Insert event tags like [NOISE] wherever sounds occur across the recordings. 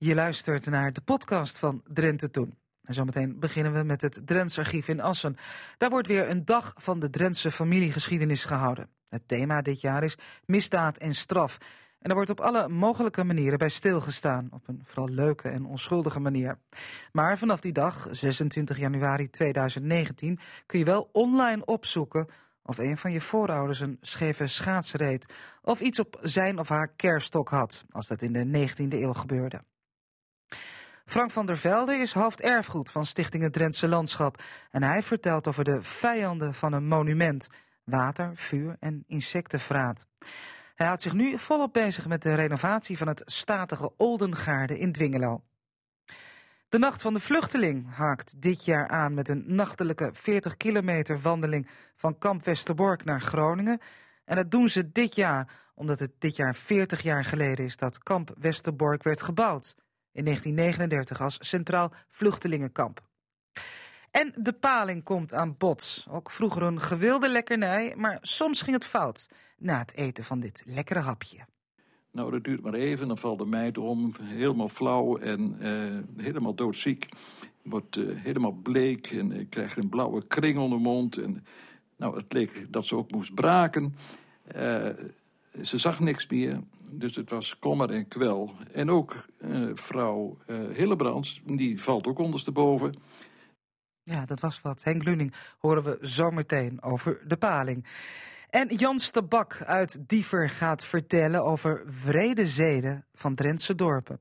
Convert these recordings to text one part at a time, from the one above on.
Je luistert naar de podcast van Drenthe Toen. En zometeen beginnen we met het Drents Archief in Assen. Daar wordt weer een dag van de Drentse familiegeschiedenis gehouden. Het thema dit jaar is misdaad en straf. En er wordt op alle mogelijke manieren bij stilgestaan. Op een vooral leuke en onschuldige manier. Maar vanaf die dag, 26 januari 2019, kun je wel online opzoeken of een van je voorouders een scheve schaats reed. Of iets op zijn of haar kerststok had, als dat in de 19e eeuw gebeurde. Frank van der Velde is hoofderfgoed van Stichting het Drentse Landschap. En hij vertelt over de vijanden van een monument. Water, vuur en insectenvraat. Hij houdt zich nu volop bezig met de renovatie van het statige Oldengaarde in Dwingelo. De Nacht van de Vluchteling haakt dit jaar aan met een nachtelijke 40 kilometer wandeling van Kamp Westerbork naar Groningen. En dat doen ze dit jaar, omdat het dit jaar 40 jaar geleden is dat Kamp Westerbork werd gebouwd. In 1939 als Centraal Vluchtelingenkamp. En de paling komt aan bod. Ook vroeger een gewilde lekkernij, maar soms ging het fout na het eten van dit lekkere hapje. Nou, dat duurt maar even, dan valt de meid om, helemaal flauw en uh, helemaal doodziek. Wordt uh, helemaal bleek en uh, krijgt een blauwe kring onder de mond. En, nou, het leek dat ze ook moest braken. ze zag niks meer, dus het was kommer en kwel. En ook vrouw Hillebrands, die valt ook ondersteboven. Ja, dat was wat. Henk Luning horen we zometeen over de paling. En Jan Stabak uit Diever gaat vertellen over vrede zeden van Drentse dorpen.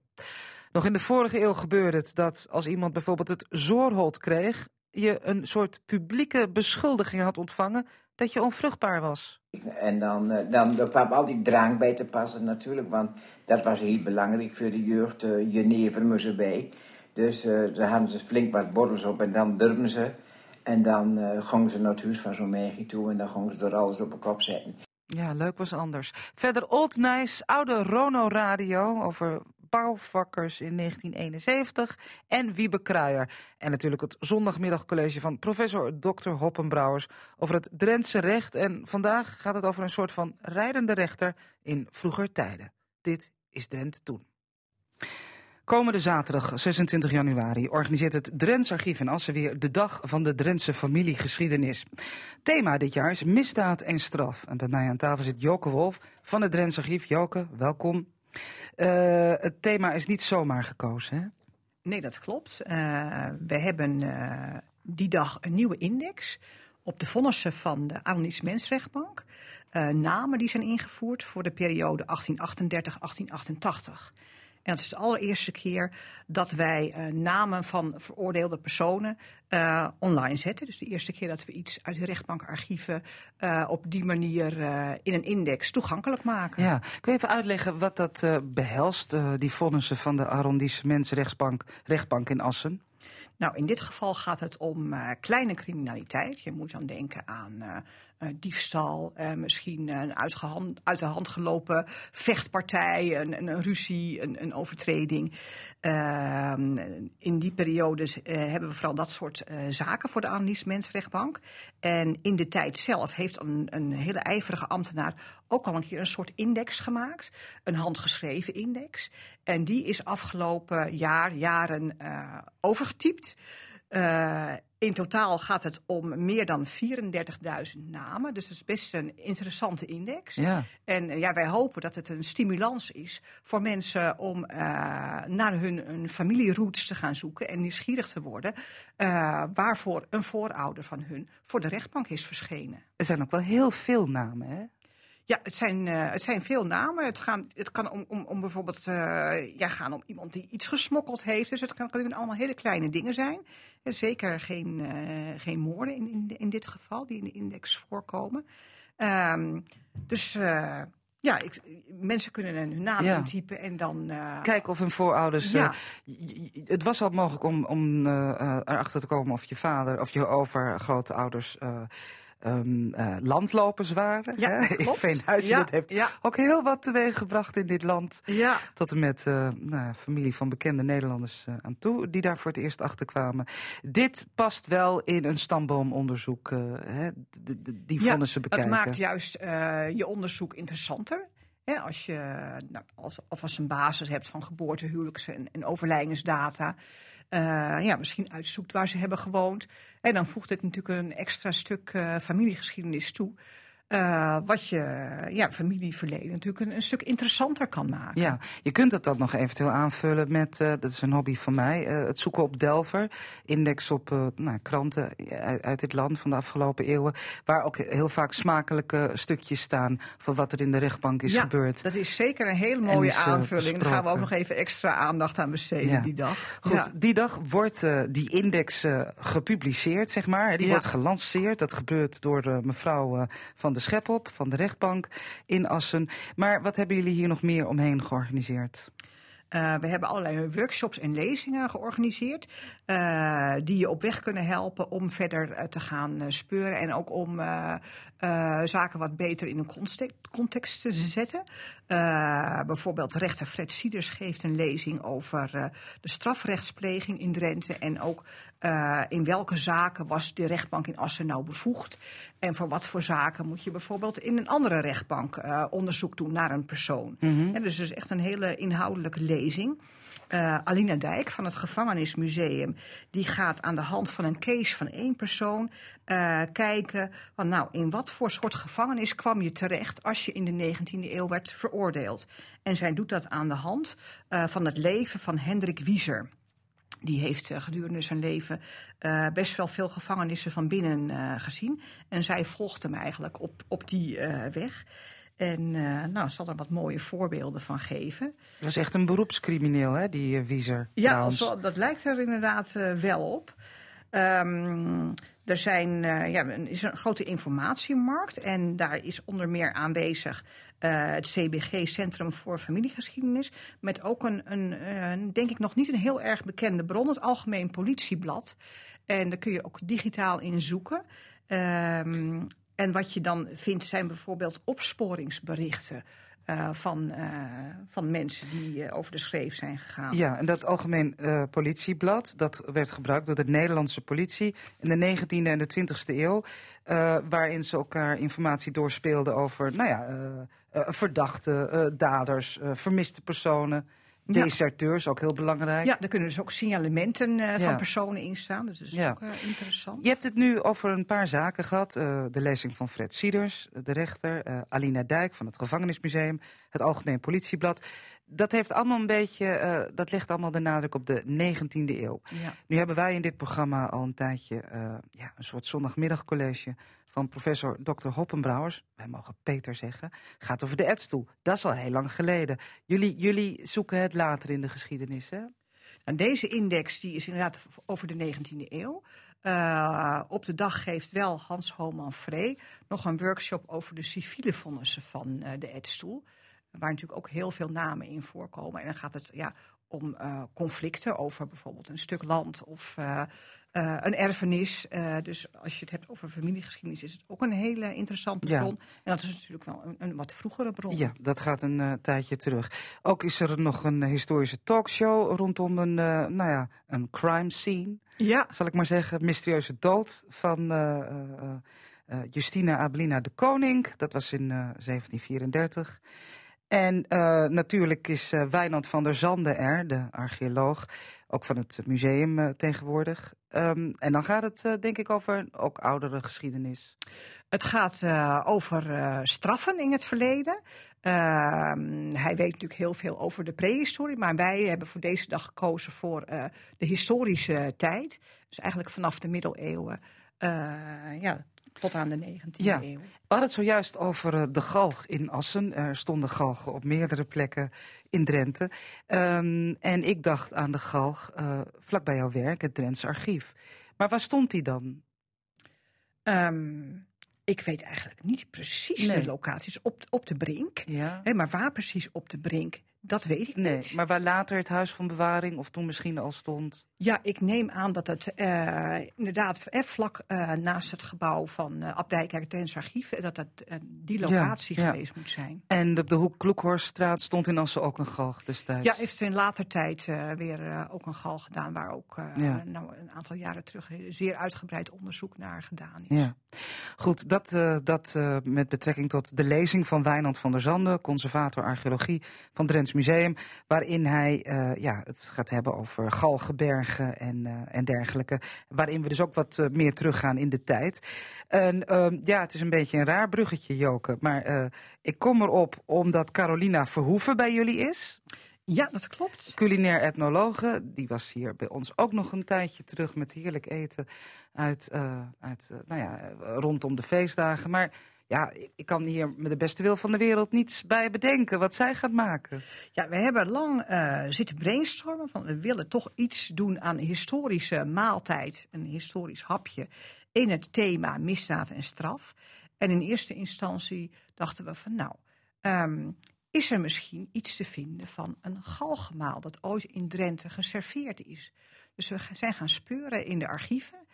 Nog in de vorige eeuw gebeurde het dat als iemand bijvoorbeeld het zoorhold kreeg, je een soort publieke beschuldiging had ontvangen dat je onvruchtbaar was. En dan, eh, dan, dan kwam al die drank bij te passen natuurlijk, want dat was heel belangrijk voor de jeugd. Uh, jenever moest erbij. Dus uh, daar hadden ze flink wat borrels op en dan durfden ze en dan uh, gingen ze naar het huis van zo'n meisje toe en dan gingen ze er alles op kop zetten. Ja, leuk was anders. Verder Old Nice, oude Rono Radio over bouwvakkers in 1971 en Wiebe Kruijer. En natuurlijk het zondagmiddagcollege van professor Dr. Hoppenbrouwers over het Drentse recht. En vandaag gaat het over een soort van rijdende rechter in vroeger tijden. Dit is Drenthe toen. Komende zaterdag, 26 januari, organiseert het Drents Archief in Assen weer de Dag van de Drentse Familiegeschiedenis. Thema dit jaar is misdaad en straf. En bij mij aan tafel zit Joke Wolf van het Drents Archief. Joke, welkom. Uh, het thema is niet zomaar gekozen, hè? Nee, dat klopt. Uh, we hebben uh, die dag een nieuwe index op de vonnissen van de Anonies Mensrechtbank. namen die zijn ingevoerd voor de periode 1838-1888. En dat is de allereerste keer dat wij uh, namen van veroordeelde personen uh, online zetten. Dus de eerste keer dat we iets uit de rechtbankarchieven uh, op die manier in een index toegankelijk maken. Ja, kun je even uitleggen wat dat behelst, die vonnissen van de arrondissementsrechtbank rechtbank in Assen? Nou, in dit geval gaat het om uh, kleine criminaliteit. Je moet dan denken aan uh, diefstal, misschien een uit de hand gelopen vechtpartij, een, een, ruzie, een, een overtreding. Ehm, in die periodes hebben we vooral dat soort zaken voor de Anonies Mensrechtbank. En in de tijd zelf heeft een, een hele ijverige ambtenaar ook al een keer een soort index gemaakt. Een handgeschreven index. En die is afgelopen jaar, jaren overgetypt. Uh, in totaal gaat het om meer dan 34.000 namen. Dus het is best een interessante index. Ja. En uh, ja, wij hopen dat het een stimulans is voor mensen om uh, naar hun, hun familieroots te gaan zoeken en nieuwsgierig te worden. waarvoor een voorouder van hun voor de rechtbank is verschenen. Er zijn ook wel heel veel namen, hè? Ja, het zijn, uh, het zijn veel namen. Het, gaan, het kan om, om, om bijvoorbeeld uh, ja, gaan om iemand die iets gesmokkeld heeft. Dus het kan, kunnen allemaal hele kleine dingen zijn. En zeker geen, uh, geen moorden in, in, in dit geval, die in de index voorkomen. Um, dus ja, ik, mensen kunnen hun naam ja. intypen en dan... Kijken of hun voorouders... Ja. Het was al mogelijk om, om erachter te komen of je vader of je overgrootouders um, uh, landlopers waren. Ja, hè? [LAUGHS] In Veenhuizen. Ja, dat heeft ja. ook heel wat teweeg gebracht in dit land. Ja. Tot en met uh, nou, familie van bekende Nederlanders uh, aan toe, die daar voor het eerst achter kwamen. Dit past wel in een stamboomonderzoek, hè, die vonnissen ja, bekijken. het maakt juist je onderzoek interessanter. Als je nou, als, als een basis hebt van geboorte, huwelijks- en, en overlijdensdata. Eh, ja, misschien uitzoekt waar ze hebben gewoond. En dan voegt het natuurlijk een extra stuk eh, familiegeschiedenis toe. Eh, wat je ja, familieverleden natuurlijk een, een stuk interessanter kan maken. Ja, je kunt het dan nog eventueel aanvullen met, eh, dat is een hobby van mij, eh, het zoeken op Delver. Index op nou, kranten uit, uit dit land van de afgelopen eeuwen. Waar ook heel vaak smakelijke stukjes staan van wat er in de rechtbank is Ja, gebeurd. Dat is zeker een hele mooie is, aanvulling. Daar gaan we ook nog even extra aandacht aan besteden Ja. die dag. Goed, Ja. die dag wordt die index gepubliceerd, zeg maar. Die wordt gelanceerd. Dat gebeurt door mevrouw van de Schepop van de rechtbank in Assen. Maar wat hebben jullie hier nog meer omheen georganiseerd? Eh, we hebben allerlei workshops en lezingen georganiseerd. eh, die je op weg kunnen helpen om verder eh, te gaan speuren. En ook om zaken wat beter in een context, te zetten. Bijvoorbeeld rechter Fred Sieders geeft een lezing over de strafrechtspleging in Drenthe. En ook eh, in welke zaken was de rechtbank in Assen nou bevoegd. En voor wat voor zaken moet je bijvoorbeeld in een andere rechtbank eh, onderzoek doen naar een persoon. Dus het is echt een hele inhoudelijke lezing. Eh, Alina Dijk van het Gevangenismuseum die gaat aan de hand van een case van één persoon kijken van nou in wat voor soort gevangenis kwam je terecht als je in de 19e eeuw werd veroordeeld. En zij doet dat aan de hand van het leven van Hendrik Wieser. Die heeft eh, gedurende zijn leven eh, best wel veel gevangenissen van binnen eh, gezien. En zij volgt hem eigenlijk op, op die weg. En nou, zal er wat mooie voorbeelden van geven. Dat is echt een beroepscrimineel, hè, die Wieser. Ja, dat lijkt er inderdaad wel op. Ehm, er zijn, ja, er is een grote informatiemarkt en daar is onder meer aanwezig eh, het CBG Centrum voor Familiegeschiedenis. Met ook een, een, denk ik nog niet een heel erg bekende bron, het Algemeen Politieblad. En daar kun je ook digitaal in zoeken. Ehm, en wat je dan vindt zijn bijvoorbeeld opsporingsberichten. Eh, van, eh, van mensen die eh, over de schreef zijn gegaan. Ja, en dat algemeen politieblad, dat werd gebruikt door de Nederlandse politie in de 19e en de 20e eeuw. waarin ze elkaar informatie doorspeelden over, nou ja, verdachten, daders, vermiste personen. Deserteurs, ook heel belangrijk. Ja, er kunnen dus ook signalementen eh, van personen in staan. Dus dat is Ja. ook eh, interessant. Je hebt het nu over een paar zaken gehad. eh, de lezing van Fred Sieders, de rechter, Alina Dijk van het Gevangenismuseum, het Algemeen Politieblad. Dat, heeft allemaal een beetje, dat legt allemaal de nadruk op de 19e eeuw. Ja. Nu hebben wij in dit programma al een tijdje ja, een soort zondagmiddagcollege van professor Dr. Hoppenbrouwers. Wij mogen Peter zeggen. Gaat over de Edstoel. Dat is al heel lang geleden. Jullie, jullie zoeken het later in de geschiedenis, hè? En deze index die is inderdaad over de 19e eeuw. Eh, op de dag geeft wel Hans Homan Vree nog een workshop over de civiele vonnissen van eh, de Edstoel. Waar natuurlijk ook heel veel namen in voorkomen. En dan gaat het ja, om eh, conflicten over bijvoorbeeld een stuk land of eh, eh, een erfenis. Dus als je het hebt over familiegeschiedenis, is het ook een hele interessante Ja. bron. En dat is natuurlijk wel een, een wat vroegere bron. Ja, dat gaat een tijdje terug. Ook is er nog een historische talkshow rondom een, nou ja, een crime scene, ja. zal ik maar zeggen. Mysterieuze dood van Justina Abelina de Koning. Dat was in eh, 1734. En eh, natuurlijk is eh, Wijnand van der Zande er, de archeoloog, ook van het museum eh, tegenwoordig. Ehm, en dan gaat het, denk ik, over ook oudere geschiedenis. Het gaat over straffen in het verleden. Ehm, hij weet natuurlijk heel veel over de prehistorie, maar wij hebben voor deze dag gekozen voor de historische tijd. Dus eigenlijk vanaf de middeleeuwen ja, tot aan de 19e Ja. eeuw. We hadden het zojuist over eh, de galg in Assen. Er stonden galgen op meerdere plekken in Drenthe. Ehm, en ik dacht aan de galg eh vlak bij jouw werk, het Drents Archief. Maar waar stond die dan? Ehm, ik weet eigenlijk niet precies Nee. de locaties op, op de brink. Ja. Maar waar precies op de brink, Dat weet ik Nee, niet. maar waar later het huis van bewaring of toen misschien al stond. Ja, ik neem aan dat het eh, inderdaad eh, vlak eh, naast het gebouw van eh Abdijkerk Drents Archief, eh, dat dat eh, die locatie ja. geweest moet zijn. En op de hoek Kloekhorststraat stond in Assen ook een galg destijds. Ja, heeft in later tijd eh, weer eh, ook een gal gedaan, waar ook eh, Ja. nou, een aantal jaren terug zeer uitgebreid onderzoek naar gedaan is. Ja, goed. Dat, eh, dat eh, met betrekking tot de lezing van Wijnand van der Zanden, conservator archeologie van Drents Museum, waarin hij eh, ja, het gaat hebben over galgenbergen en, eh, en dergelijke. Waarin we dus ook wat eh, meer teruggaan in de tijd. En ehm, ja, het is een beetje een raar bruggetje, Joke. Maar ik kom erop omdat Carolina Verhoeven bij jullie is. Ja, dat klopt. Culinair etnologe. Die was hier bij ons ook nog een tijdje terug met heerlijk eten uit, uit nou ja, rondom de feestdagen. Maar ja, ik, kan hier met de beste wil van de wereld niets bij bedenken wat zij gaat maken. Ja, we hebben lang eh, zitten brainstormen van we willen toch iets doen aan historische maaltijd, een historisch hapje in het thema misdaad en straf. En in eerste instantie dachten we van nou, ehm, is er misschien iets te vinden van een galgemaal dat ooit in Drenthe geserveerd is. Dus we zijn gaan speuren in de archieven.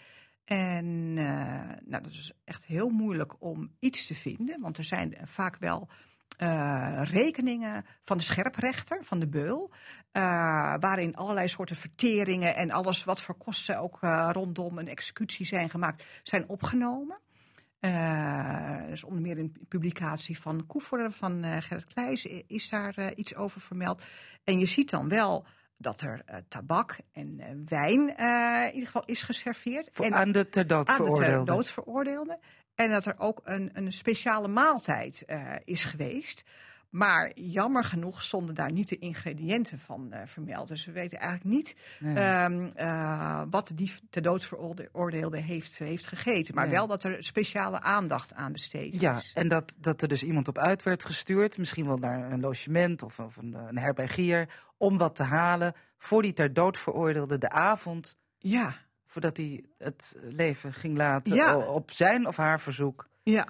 En eh, nou, dat is echt heel moeilijk om iets te vinden, want er zijn vaak wel eh, rekeningen van de scherprechter, van de beul, eh, waarin allerlei soorten verteringen en alles wat voor kosten ook rondom een executie zijn gemaakt, zijn opgenomen. Dus onder meer in publicatie van Koevoorder van Gerrit Kleijs is daar iets over vermeld. En je ziet dan wel dat er eh, tabak en eh, wijn eh, in ieder geval is geserveerd. Voor, en aan de ter dood aan de ter veroordeelden. dood veroordeelden. En dat er ook een, een speciale maaltijd is geweest. Maar jammer genoeg stonden daar niet de ingrediënten van eh, vermeld. Dus we weten eigenlijk niet Nee. ehm, eh, wat de dief ter dood veroordeelde heeft, heeft gegeten. Maar Nee. wel dat er speciale aandacht aan besteed Ja, is. en dat, dat er dus iemand op uit werd gestuurd, misschien wel naar een logement of, of een, een herbergier, om wat te halen voor die ter dood veroordeelde de avond Ja, voordat hij het leven ging laten Ja. op zijn of haar verzoek ja.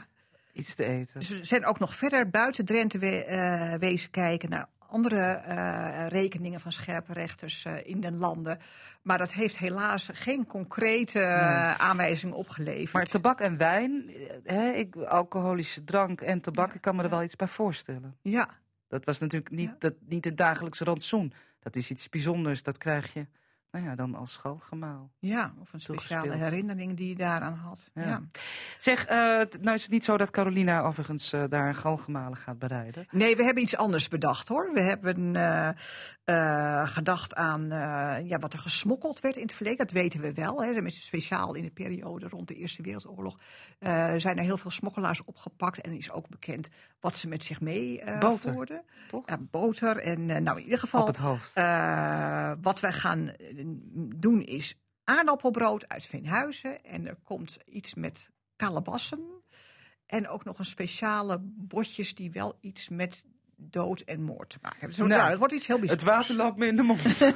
Iets te eten. We zijn ook nog verder buiten Drenthe we- eh, wezen kijken naar andere eh, rekeningen van scherpe rechters eh, in den landen. Maar dat heeft helaas geen concrete aanwijzing opgeleverd. Maar tabak en wijn, hè, ik, alcoholische drank en tabak, ik kan me er wel iets bij voorstellen. ja, Dat was natuurlijk niet, Ja. dat, niet het dagelijkse rantsoen. Dat is iets bijzonders, dat krijg je nou ja, dan als schalgemaal. ja, of een speciale herinnering die je daaraan had. Ja. Ja. Zeg, t- nou is het niet zo dat Carolina overigens eh, daar een galgemalen gaat bereiden. Nee, we hebben iets anders bedacht hoor. We hebben eh, gedacht aan ja, wat er gesmokkeld werd in het verleden. Dat weten we wel. Hè. Speciaal in de periode rond de Eerste Wereldoorlog zijn er heel veel smokkelaars opgepakt. En is ook bekend wat ze met zich mee Boter, voerden. toch? Ja, boter. En nou, in ieder geval, Op het hoofd. wat wij gaan doen is aardappelbrood uit Veenhuizen. En er komt iets met kalebassen. En ook nog een speciale botjes die wel iets met dood en moord te maken hebben. Dus Nou, nou, het wordt iets heel Het bijzonders. water loopt me in de mond. [LAUGHS]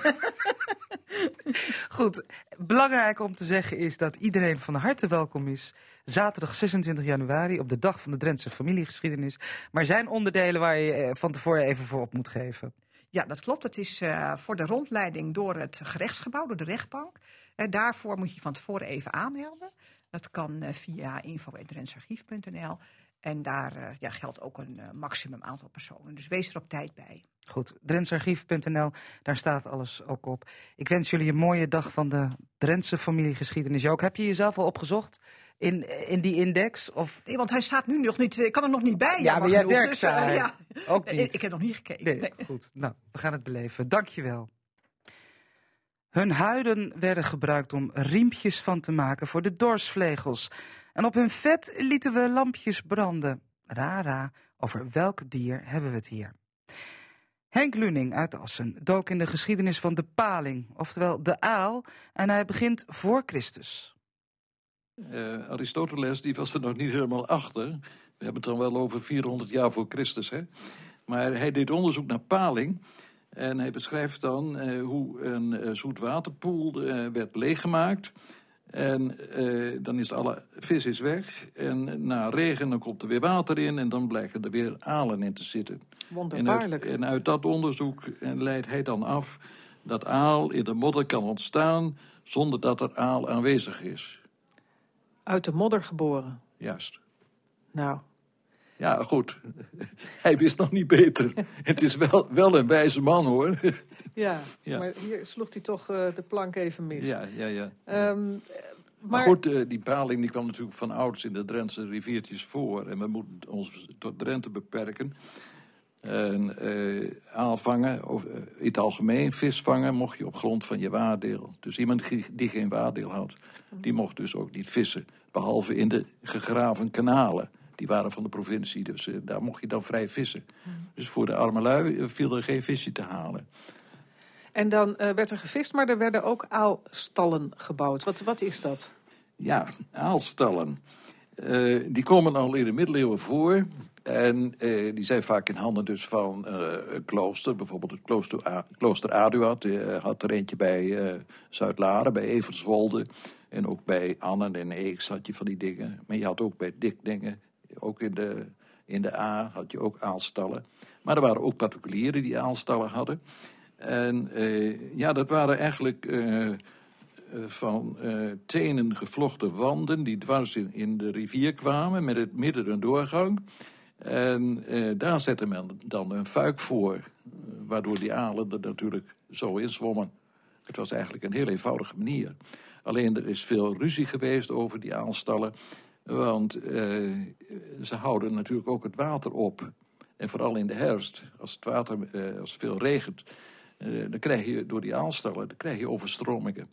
Goed, belangrijk om te zeggen is dat iedereen van harte welkom is. Zaterdag 26 januari op de dag van de Drentse familiegeschiedenis. Maar er zijn onderdelen waar je eh, van tevoren even voor op moet geven. Ja, dat klopt. Het is eh, voor de rondleiding door het gerechtsgebouw, door de rechtbank. Eh, daarvoor moet je van tevoren even aanmelden. Dat kan eh, via info.drensarchief.nl. En daar ja, geldt ook een maximum aantal personen. Dus wees er op tijd bij. Goed, drentsarchief.nl, daar staat alles ook op. Ik wens jullie een mooie dag van de Drentse familiegeschiedenis ook. Heb je jezelf al opgezocht in, in die index? Of... Nee, want hij staat nu nog niet. Ik kan er nog niet bij. Ja, maar jij werkt Dus, eh, ja. Ook niet. Ik heb nog niet gekeken. Nee, Nee. goed. Nou, we gaan het beleven. Dankjewel. Hun huiden werden gebruikt om riempjes van te maken voor de dorsvlegels. En op hun vet lieten we lampjes branden. Rara, over welk dier hebben we het hier? Henk Luning uit Assen dook in de geschiedenis van de paling, oftewel de aal, en hij begint voor Christus. Eh, Aristoteles die was er nog niet helemaal achter. We hebben het dan wel over 400 jaar voor Christus. Hè? Maar hij deed onderzoek naar paling. En hij beschrijft dan eh, hoe een eh, zoetwaterpoel eh, werd leeggemaakt. En dan is alle vis is weg. En na regen dan komt er weer water in en dan blijken er weer alen in te zitten. En uit, Wonderbaarlijk. en uit dat onderzoek leidt hij dan af dat aal in de modder kan ontstaan zonder dat er aal aanwezig is. Uit de modder geboren. Juist. Nou, Ja, goed. [LAUGHS] Hij wist nog niet beter. [LAUGHS] Het is wel, wel een wijze man, hoor. [LAUGHS] ja, Ja. maar hier sloeg hij toch eh, de plank even mis. Ja, ja, ja. Ehm, Maar, maar goed, eh, die paling die kwam natuurlijk van ouds in de Drentse riviertjes voor. En we moeten ons tot Drenthe beperken. En eh aal vangen, of, eh, in het algemeen, vis vangen, mocht je op grond van je waardeel. Dus iemand die, geen waardeel had, die mocht dus ook niet vissen. Behalve in de gegraven kanalen. Die waren van de provincie, dus eh, daar mocht je dan vrij vissen. Dus voor de arme lui viel er geen visje te halen. En dan werd er gevist, maar er werden ook aalstallen gebouwd. Wat, wat is dat? Ja, aalstallen. Die komen al in de middeleeuwen voor. En eh, die zijn vaak in handen dus van eh, een klooster. Bijvoorbeeld het klooster, A- klooster Aduard. Die eh, had er eentje bij Zuid-Laren, bij Everswolde. En ook bij Annen en Eeks had je van die dingen. Maar je had ook bij Dikdingen, ook in de, in de A, had je ook aalstallen. Maar er waren ook particulieren die aalstallen hadden. En ja, dat waren eigenlijk... van tenen gevlochten wanden die dwars in, in de rivier kwamen met het midden een doorgang. En eh, daar zette men dan een fuik voor, eh, waardoor die alen er natuurlijk zo in zwommen. Het was eigenlijk een heel eenvoudige manier. Alleen er is veel ruzie geweest over die aalstallen, want eh, ze houden natuurlijk ook het water op. En vooral in de herfst, als het water, eh, als veel regent, eh, dan krijg je door die aalstallen dan krijg je overstromingen.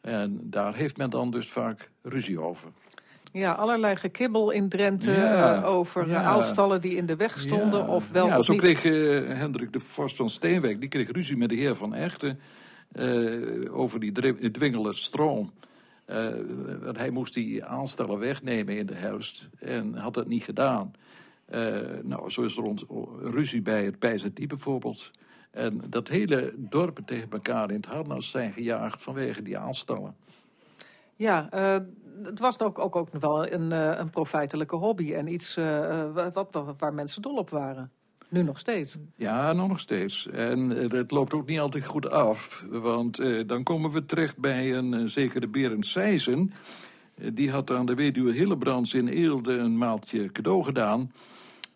En daar heeft men dan dus vaak ruzie over. Ja, allerlei gekibbel in Drenthe Ja, eh, over eh, ja. aalstallen die in de weg stonden Ja. of wel ja, of zo niet. kreeg eh, Hendrik de Vorst van Steenwijk... die kreeg ruzie met de heer Van Echten... eh, over die dwingele stroom. Eh, want hij moest die aanstellen wegnemen in de herfst... en had dat niet gedaan. Eh, nou, zo is er rond, ruzie bij het Pijzerdiep bijvoorbeeld... En dat hele dorpen tegen elkaar in het harnas zijn gejaagd vanwege die aanstallen. Ja, eh, het was ook, ook, ook nog wel een, eh, een profijtelijke hobby en iets eh, eh, wat, wat- waar mensen dol op waren. Nu nog steeds. Ja, nou nog steeds. En het loopt ook niet altijd goed af. Want dan komen we terecht bij een zekere Berend Sijzen. Eh, die had aan de weduwe Hillebrands in Eelde een maaltje cadeau gedaan.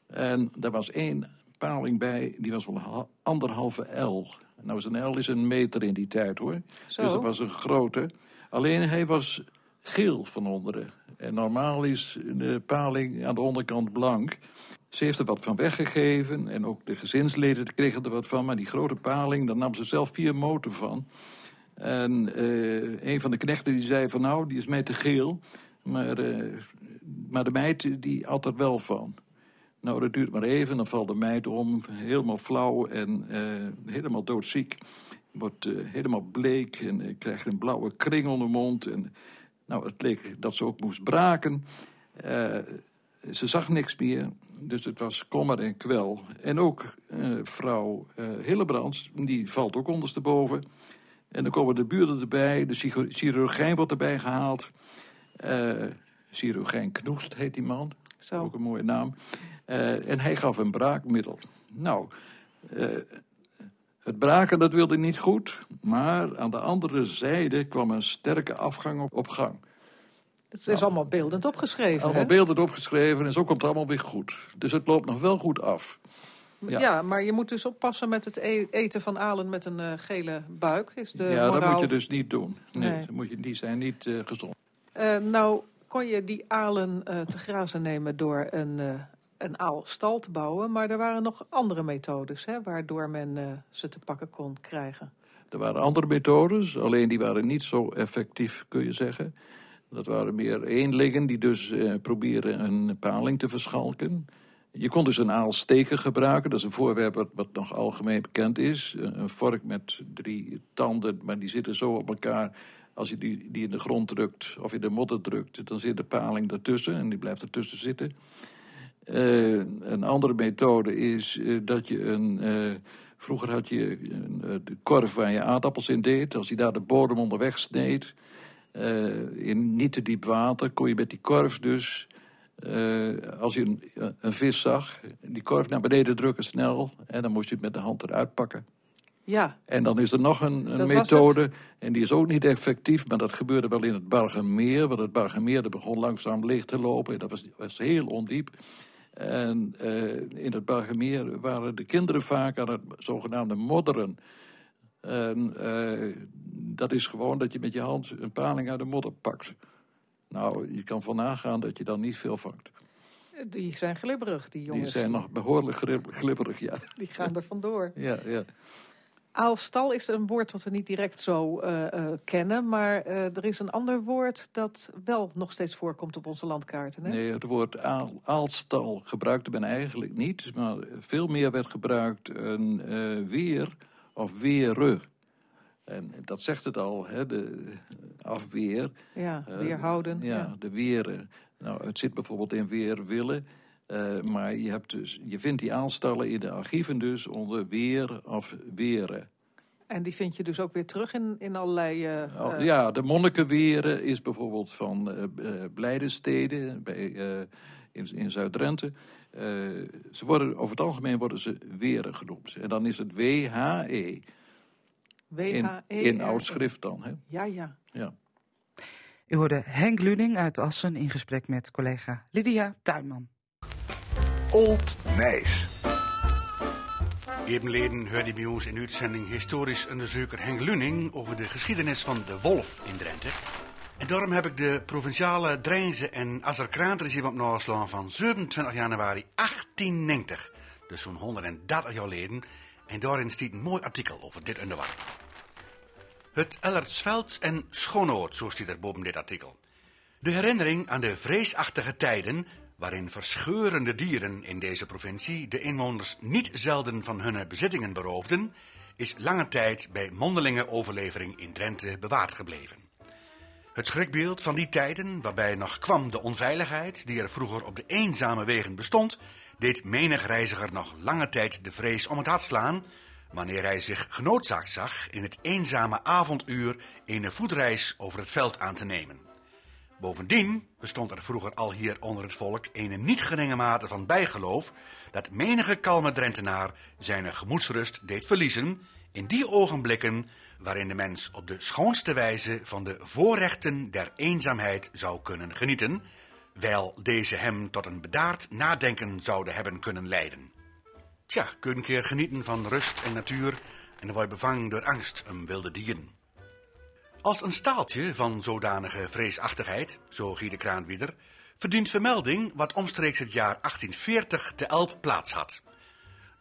En daar was één paling bij, die was wel anderhalve L. Nou, een L is een meter in die tijd hoor. Zo. Dus dat was een grote. Alleen hij was geel van onderen. En normaal is de paling aan de onderkant blank. Ze heeft er wat van weggegeven en ook de gezinsleden kregen er wat van. Maar die grote paling, daar nam ze zelf vier moten van. En eh, een van de knechten die zei van nou, die is mij te geel. Maar, eh, maar de meid die had er wel van. Nou, dat duurt maar even, dan valt de meid om, helemaal flauw en eh, helemaal doodziek. Wordt helemaal bleek en krijgt een blauwe kring onder de mond. En, nou, het leek dat ze ook moest braken. Eh, ze zag niks meer, dus het was kommer en kwel. En ook eh, vrouw eh Hillebrands, die valt ook ondersteboven. En dan komen de buurten erbij, de chirurgijn wordt erbij gehaald. Eh chirurgijn Knoest heet die man, Zo. ook een mooie naam. En hij gaf een braakmiddel. Nou, het braken dat wilde niet goed, maar aan de andere zijde kwam een sterke afgang op, op gang. Het is allemaal beeldend opgeschreven. Allemaal hè? beelden opgeschreven en zo komt het allemaal weer goed. Dus het loopt nog wel goed af. ja. ja. maar je moet dus oppassen met het e- eten van alen met een eh, gele buik. Is de ja, dat moet je dus niet doen. Nee, Nee. dat moet je, die zijn niet eh, gezond. Eh, nou, kon je die alen te grazen nemen door een, een aalstal te bouwen. Maar er waren nog andere methodes hè, waardoor men eh, ze te pakken kon krijgen. Er waren andere methodes, alleen die waren niet zo effectief, kun je zeggen. Dat waren meer eenlingen die dus eh, proberen een paling te verschalken. Je kon dus een aalsteker gebruiken. Dat is een voorwerp wat, nog algemeen bekend is. Een een vork met drie tanden, maar die zitten zo op elkaar. Als je die, die in de grond drukt of in de modder drukt, dan zit de paling ertussen en die blijft ertussen zitten. Eh, een andere methode is eh, dat je een. eh, vroeger had je een, de korf waar je aardappels in deed. Als je daar de bodem onderweg sneed, in niet te diep water kon je met die korf dus... als je een, een vis zag, die korf naar beneden drukken snel... en dan moest je het met de hand eruit pakken. Ja, En dan is er nog een, methode, en die is ook niet effectief... maar dat gebeurde wel in het Bargenmeer. Want het Bargenmeer dat begon langzaam leeg te lopen. Dat was, was heel ondiep. En eh, in het Bargenmeer waren de kinderen vaak aan het zogenaamde modderen. En eh, dat is gewoon dat je met je hand een paling uit de modder pakt. Nou, je kan van nagaan dat je dan niet veel vangt. die zijn glibberig, die Die jongens. zijn nog behoorlijk glib- glibberig, ja. Die gaan er vandoor. [LAUGHS] ja, ja. Aalstal is een woord wat we niet direct zo eh, eh, kennen, maar eh, er is een ander woord dat wel nog steeds voorkomt op onze landkaarten. Hè? Nee, het woord aal, aalstal gebruikte men eigenlijk niet. Maar veel meer werd gebruikt een weer of weren. En dat zegt het al, hè, de afweer. Ja, weerhouden. Ja, ja. de weren. Nou, het zit bijvoorbeeld in weer willen. Eh, maar je, hebt dus, je vindt die aanstallen in de archieven dus onder weer of weren. En die vind je dus ook weer terug in, in allerlei... eh, Al- eh, ja, de monnikenweren is bijvoorbeeld van eh eh, Blijdensteden bij, eh, in, in Zuid-Drenthe. Eh, ze worden, over het algemeen worden ze weren genoemd. En dan is het W-H-E. In, WHE. in oud schrift dan. Hè? Ja, ja. Ja. U hoorde Henk Luning uit Assen in gesprek met collega Lydia Tuinman. Old Nijs. Eerder hoorde bij ons in uitzending historisch onderzoeker Henk Luning over de geschiedenis van de wolf in Drenthe. En daarom heb ik de provinciale Drijnse en Azerkraantregime op naslaan van 27 januari 1890. Dus zo'n 130 jaar geleden. En daarin staat een mooi artikel over dit onderwerp. Het Ellertsveld en Schoonoord, zo staat er boven dit artikel. De herinnering aan de vreesachtige tijden waarin verscheurende dieren in deze provincie de inwoners niet zelden van hun bezittingen beroofden, is lange tijd bij mondelinge overlevering in Drenthe bewaard gebleven. Het schrikbeeld van die tijden, waarbij nog kwam de onveiligheid die er vroeger op de eenzame wegen bestond, deed menig reiziger nog lange tijd de vrees om het hart slaan, wanneer hij zich genoodzaakt zag in het eenzame avonduur een voetreis over het veld aan te nemen. Bovendien bestond er vroeger al hier onder het volk een niet geringe mate van bijgeloof dat menige kalme Drentenaar zijn gemoedsrust deed verliezen in die ogenblikken waarin de mens op de schoonste wijze van de voorrechten der eenzaamheid zou kunnen genieten, wijl deze hem tot een bedaard nadenken zouden hebben kunnen leiden. Tja, kun een keer genieten van rust en natuur en dan word je bevangen door angst om wilde dieren. Als een staaltje van zodanige vreesachtigheid, zo Guy de Kraanwieder, verdient vermelding wat omstreeks het jaar 1840 te Elp plaats had.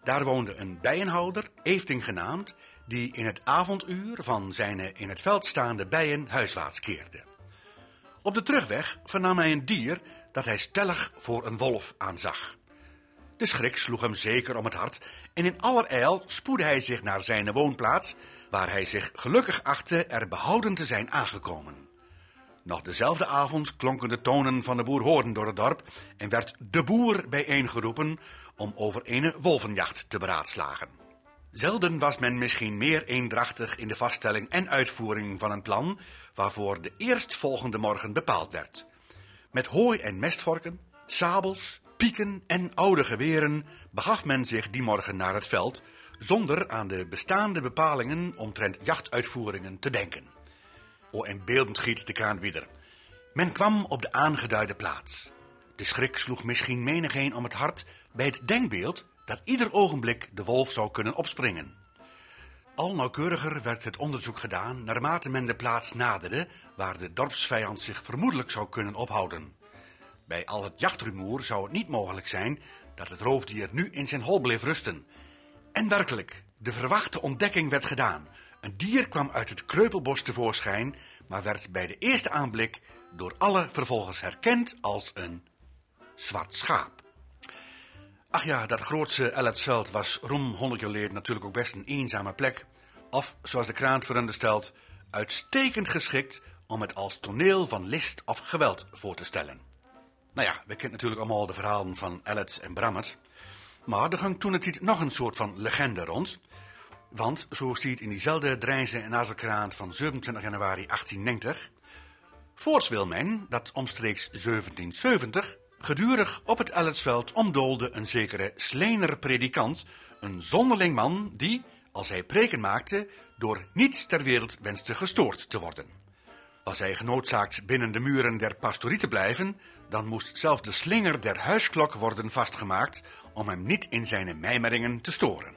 Daar woonde een bijenhouder, Efting genaamd, die in het avonduur van zijn in het veld staande bijen huiswaarts keerde. Op de terugweg vernam hij een dier dat hij stellig voor een wolf aanzag. De schrik sloeg hem zeker om het hart en in allerijl spoedde hij zich naar zijn woonplaats, waar hij zich gelukkig achtte er behouden te zijn aangekomen. Nog dezelfde avond klonken de tonen van de boer door het dorp en werd de boer bijeengeroepen om over een wolvenjacht te beraadslagen. Zelden was men misschien meer eendrachtig in de vaststelling en uitvoering van een plan waarvoor de eerstvolgende morgen bepaald werd. Met hooi en mestvorken, sabels, pieken en oude geweren begaf men zich die morgen naar het veld, zonder aan de bestaande bepalingen omtrent jachtuitvoeringen te denken. O, en beeldend giet de kraan wieder. Men kwam op de aangeduide plaats. De schrik sloeg misschien menigeen om het hart bij het denkbeeld dat ieder ogenblik de wolf zou kunnen opspringen. Al nauwkeuriger werd het onderzoek gedaan naarmate men de plaats naderde waar de dorpsvijand zich vermoedelijk zou kunnen ophouden. Bij al het jachtrumoer zou het niet mogelijk zijn dat het roofdier nu in zijn hol bleef rusten. En werkelijk, de verwachte ontdekking werd gedaan. Een dier kwam uit het kreupelbos tevoorschijn, maar werd bij de eerste aanblik door alle vervolgens herkend als een zwart schaap. Ach ja, dat grootse Ellertsveld was rom 100 jaar geleden natuurlijk ook best een eenzame plek. Of, zoals de kraan veronderstelt, uitstekend geschikt om het als toneel van list of geweld voor te stellen. Nou ja, we kennen natuurlijk allemaal de verhalen van Ellet en Brammert. Maar er ging toen het nog een soort van legende rond. Want, zo stiet in diezelfde Drijnse en Azelkraan van 27 januari 1890... Voorts wil men dat omstreeks 1770 gedurig op het Ellertsveld omdoolde een zekere Slener predikant, een zonderling man die, als hij preken maakte, door niets ter wereld wenste gestoord te worden. Was hij genoodzaakt binnen de muren der pastorie te blijven, dan moest zelfs de slinger der huisklok worden vastgemaakt om hem niet in zijn mijmeringen te storen.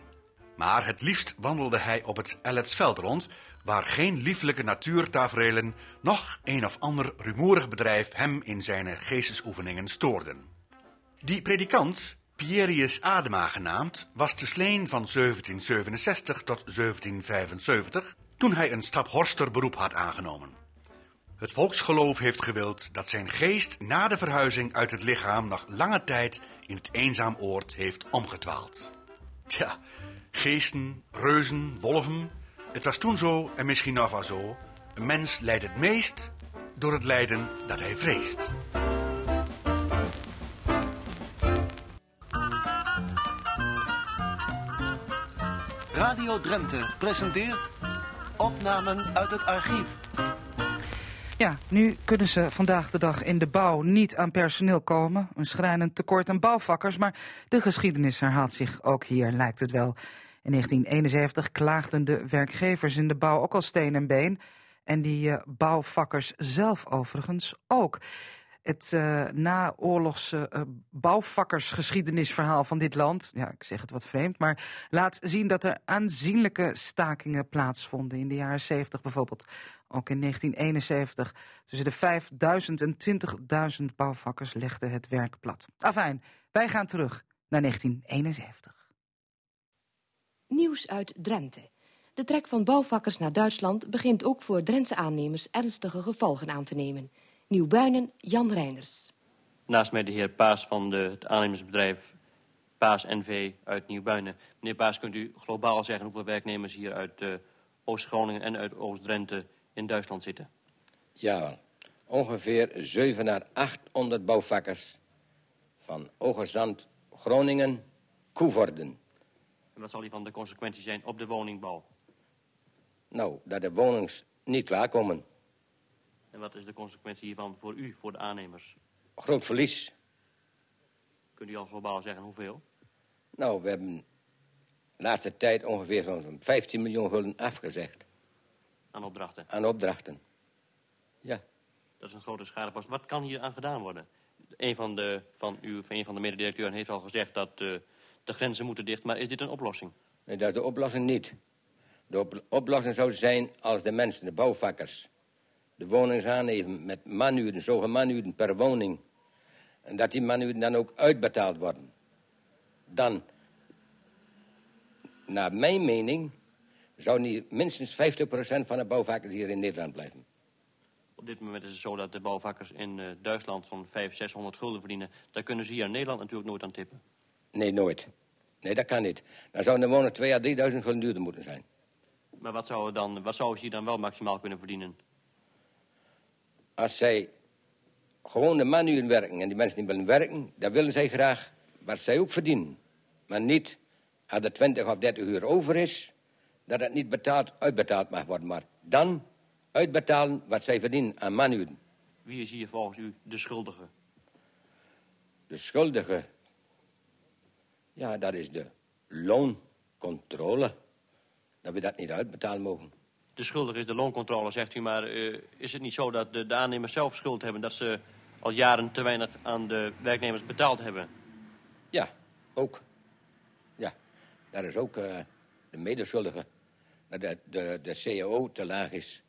Maar het liefst wandelde hij op het Ellertsveld rond, waar geen lieflijke natuurtaferelen noch een of ander rumoerig bedrijf hem in zijn geestesoefeningen stoorden. Die predikant, Pierius Adema genaamd, was te sleen van 1767 tot 1775, toen hij een staphorster beroep had aangenomen. Het volksgeloof heeft gewild dat zijn geest na de verhuizing uit het lichaam nog lange tijd in het eenzaam oord heeft omgetwaald. Tja, geesten, reuzen, wolven, het was toen zo en misschien nog wel zo. Een mens lijdt het meest door het lijden dat hij vreest. Radio Drenthe presenteert opnamen uit het archief. Ja, nu kunnen ze vandaag de dag in de bouw niet aan personeel komen. Een schrijnend tekort aan bouwvakkers, maar de geschiedenis herhaalt zich ook hier, lijkt het wel. In 1971 klaagden de werkgevers in de bouw ook al steen en been. En die uh, bouwvakkers zelf overigens ook. Het uh, naoorlogse uh, bouwvakkersgeschiedenisverhaal van dit land, ja, ik zeg het wat vreemd, maar laat zien dat er aanzienlijke stakingen plaatsvonden in de jaren 70 bijvoorbeeld. Ook in 1971. Tussen de 5000 en 20.000 bouwvakkers legden het werk plat. Afijn, wij gaan terug naar 1971. Nieuws uit Drenthe. De trek van bouwvakkers naar Duitsland begint ook voor Drentse aannemers ernstige gevolgen aan te nemen. Nieuwbuinen, Jan Reinders. Naast mij de heer Paas van de, het aannemersbedrijf Paas NV uit Nieuwbuinen. Meneer Paas, kunt u globaal zeggen hoeveel werknemers hier uit uh, Oost-Groningen en uit Oost-Drenthe in Duitsland zitten? Ja, ongeveer 7 naar 800 bouwvakkers van Ogezand, Groningen, Koevorden. En wat zal hiervan de consequentie zijn op de woningbouw? Nou, dat de wonings niet klaarkomen. En wat is de consequentie hiervan voor u, voor de aannemers? Groot verlies. Kunt u al globaal zeggen hoeveel? Nou, we hebben de laatste tijd ongeveer zo'n 15 miljoen gulden afgezegd. Aan opdrachten? Aan opdrachten, ja. Dat is een grote schadepost. Wat kan hier aan gedaan worden? Een van de, van u, een van de mededirecteuren heeft al gezegd dat uh, de grenzen moeten dicht. Maar is dit een oplossing? Nee, dat is de oplossing niet. De op oplossing zou zijn als de mensen, de bouwvakkers... de woningen aannemen met manuren, zoveel manuren per woning... en dat die manuren dan ook uitbetaald worden. Dan, naar mijn mening... zou niet minstens 50% van de bouwvakkers hier in Nederland blijven. Op dit moment is het zo dat de bouwvakkers in uh, Duitsland zo'n 500, 600 gulden verdienen. Daar kunnen ze hier in Nederland natuurlijk nooit aan tippen. Nee, nooit. Nee, dat kan niet. Dan zouden de wonen 2 à 3000 gulden duurder moeten zijn. Maar wat zou, dan, wat zou ze hier dan wel maximaal kunnen verdienen? Als zij gewoon de manuren werken en die mensen die willen werken... dan willen zij graag wat zij ook verdienen. Maar niet als er 20 of 30 uur over is... dat het niet betaald, uitbetaald mag worden. Maar dan uitbetalen wat zij verdienen aan manuren. Wie is hier volgens u de schuldige? De schuldige ja, dat is de looncontrole. Dat we dat niet uitbetalen mogen. De schuldige is de looncontrole, zegt u. Maar uh, is het niet zo dat de, de, aannemers zelf schuld hebben... dat ze al jaren te weinig aan de werknemers betaald hebben? Ja, ook. Ja, dat is ook uh, de medeschuldige. Dat de, de, de CAO te laag is.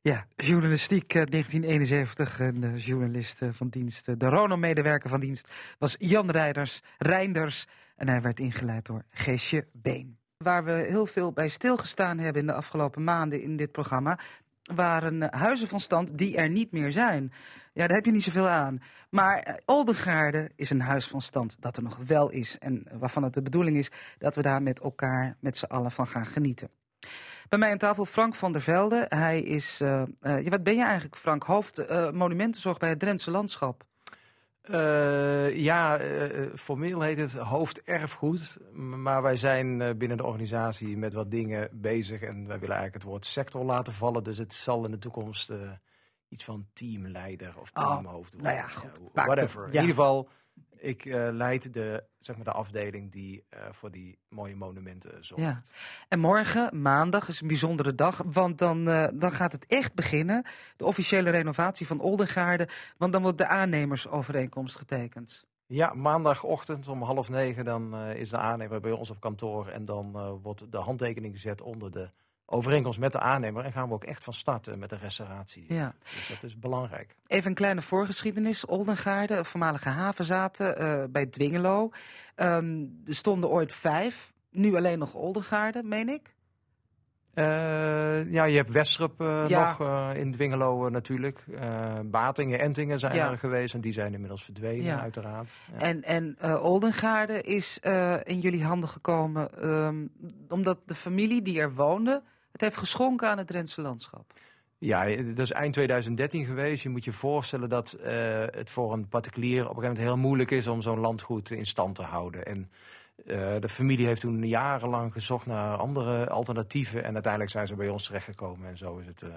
Ja, journalistiek 1971. En de journalist van dienst, de Rono-medewerker van dienst, was Jan Rijders, Reinders. En hij werd ingeleid door Geesje Been. Waar we heel veel bij stilgestaan hebben in de afgelopen maanden in dit programma, waren huizen van stand die er niet meer zijn. Ja, daar heb je niet zoveel aan. Maar Oldengaarde is een huis van stand dat er nog wel is. En waarvan het de bedoeling is dat we daar met elkaar, met z'n allen van gaan genieten. Bij mij aan tafel Frank van der Velde. Hij is, uh, wat ben je eigenlijk Frank, hoofd monumentenzorg bij het Drentse Landschap? ja, formeel heet het hoofderfgoed. Maar wij zijn binnen de organisatie met wat dingen bezig. En wij willen eigenlijk het woord sector laten vallen. Dus het zal in de toekomst iets van teamleider of Oh, teamhoofd. nou ja, goed, Ja, whatever. In ieder geval, ik eh, leid de, zeg maar de afdeling die eh, voor die mooie monumenten zorgt. Ja. En morgen, maandag, is een bijzondere dag. Want dan, eh, dan gaat het echt beginnen. De officiële renovatie van Oldengaarde. Want dan wordt de aannemersovereenkomst getekend. Ja, maandagochtend om half negen dan is de aannemer bij ons op kantoor. En dan wordt de handtekening gezet onder de overeenkomst met de aannemer. En gaan we ook echt van starten met de restauratie. Ja. Dus dat is belangrijk. Even een kleine voorgeschiedenis. Oldengaarde, voormalige havenzaten eh, bij Dwingelo. Ehm, er stonden ooit vijf. Nu alleen nog Oldengaarde, meen ik. Eh, ja, je hebt Westrup eh, Ja. nog eh, in Dwingelo eh, natuurlijk. Eh, Batingen, Entingen zijn Ja. er geweest. En die zijn inmiddels verdwenen, Ja. uiteraard. Ja. En, en eh, Oldengaarde is eh, in jullie handen gekomen ehm, omdat de familie die er woonde het heeft geschonken aan het Drentse landschap. Ja, dat is eind 2013 geweest. Je moet je voorstellen dat eh, het voor een particulier op een gegeven moment heel moeilijk is om zo'n landgoed in stand te houden. En eh, de familie heeft toen jarenlang gezocht naar andere alternatieven. En uiteindelijk zijn ze bij ons terechtgekomen en zo is het eh,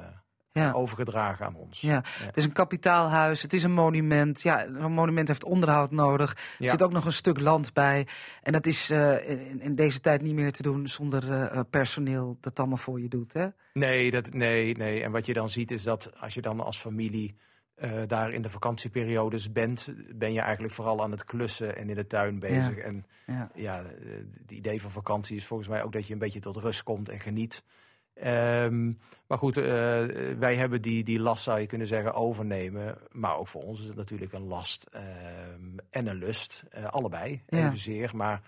Ja. overgedragen aan ons. Ja, het is een kapitaalhuis, het is een monument. Ja, een monument heeft onderhoud nodig. Er Ja. zit ook nog een stuk land bij. En dat is eh, in, in deze tijd niet meer te doen zonder eh, eh, personeel dat allemaal voor je doet. Hè? Nee, dat, nee, nee. En wat je dan ziet is dat als je dan als familie daar in de vakantieperiodes bent, ben je eigenlijk vooral aan het klussen en in de tuin bezig. Ja. En Ja. het idee van vakantie is volgens mij ook dat je een beetje tot rust komt en geniet. Ehm, maar goed, eh, wij hebben die, die last, zou je kunnen zeggen, overnemen. Maar ook voor ons is het natuurlijk een last ehm, en een lust. Eh, allebei, Ja. evenzeer. Maar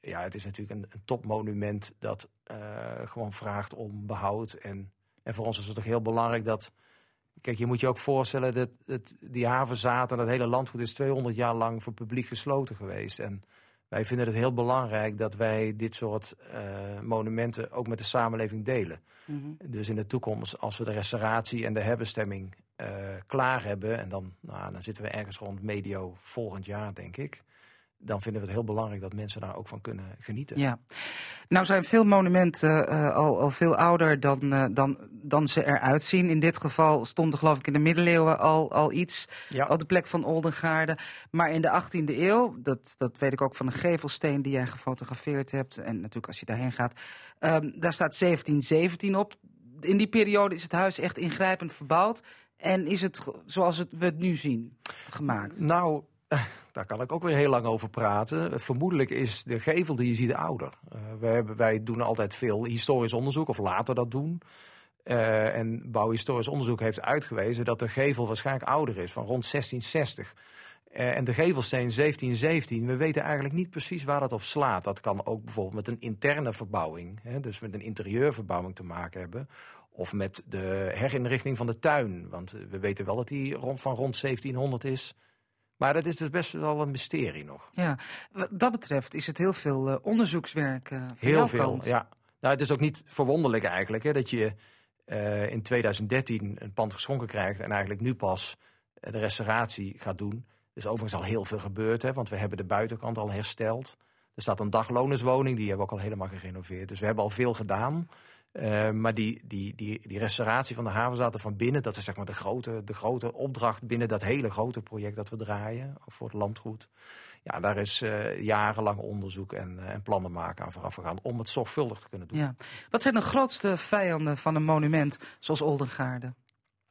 ja, het is natuurlijk een, een topmonument dat eh, gewoon vraagt om behoud. En, en voor ons is het ook heel belangrijk dat... Kijk, je moet je ook voorstellen dat, dat die havenzaten, dat hele landgoed is 200 jaar lang voor publiek gesloten geweest. En wij vinden het heel belangrijk dat wij dit soort eh, monumenten ook met de samenleving delen. Dus in de toekomst, als we de restauratie en de herbestemming eh, klaar hebben, en dan, nou, dan zitten we ergens rond medio volgend jaar, denk ik. Dan vinden we het heel belangrijk dat mensen daar ook van kunnen genieten. Ja. Nou zijn veel monumenten eh, al, al veel ouder dan, eh, dan, dan ze eruit zien. In dit geval stond er geloof ik in de middeleeuwen al, al iets Ja. op de plek van Oldengaarde. Maar in de 18e eeuw, dat, dat weet ik ook van een gevelsteen die jij gefotografeerd hebt. En natuurlijk als je daarheen gaat, ehm, daar staat 1717 op. In die periode is het huis echt ingrijpend verbouwd. En is het zoals het, we het nu zien gemaakt. Nou, daar kan ik ook weer heel lang over praten. Vermoedelijk is de gevel die je ziet ouder. Eh, wij, hebben, wij doen altijd veel historisch onderzoek, of later dat doen. Eh, en bouwhistorisch onderzoek heeft uitgewezen dat de gevel waarschijnlijk ouder is, van rond 1660. Eh, en de gevelsteen 1717, we weten eigenlijk niet precies waar dat op slaat. Dat kan ook bijvoorbeeld met een interne verbouwing, hè, dus met een interieurverbouwing te maken hebben. Of met de herinrichting van de tuin. Want we weten wel dat die rond, van rond 1700 is. Maar dat is dus best wel een mysterie nog. Ja, wat dat betreft is het heel veel eh, onderzoekswerk. eh, Heel veel, kant. ja. Nou, het is ook niet verwonderlijk eigenlijk hè, dat je eh, in 2013 een pand geschonken krijgt en eigenlijk nu pas de restauratie gaat doen. Er is overigens al heel veel gebeurd, hè, want we hebben de buitenkant al hersteld. Er staat een daglonerswoning, die hebben we ook al helemaal gerenoveerd. Dus we hebben al veel gedaan. Eh, maar die, die, die, die restauratie van de havenzaten van binnen, dat is zeg maar de grote, de grote opdracht binnen dat hele grote project dat we draaien voor het landgoed. Ja, daar is eh, jarenlang onderzoek en, eh, en plannen maken aan vooraf gegaan om het zorgvuldig te kunnen doen. Ja. Wat zijn de grootste vijanden van een monument zoals Oldengaarde?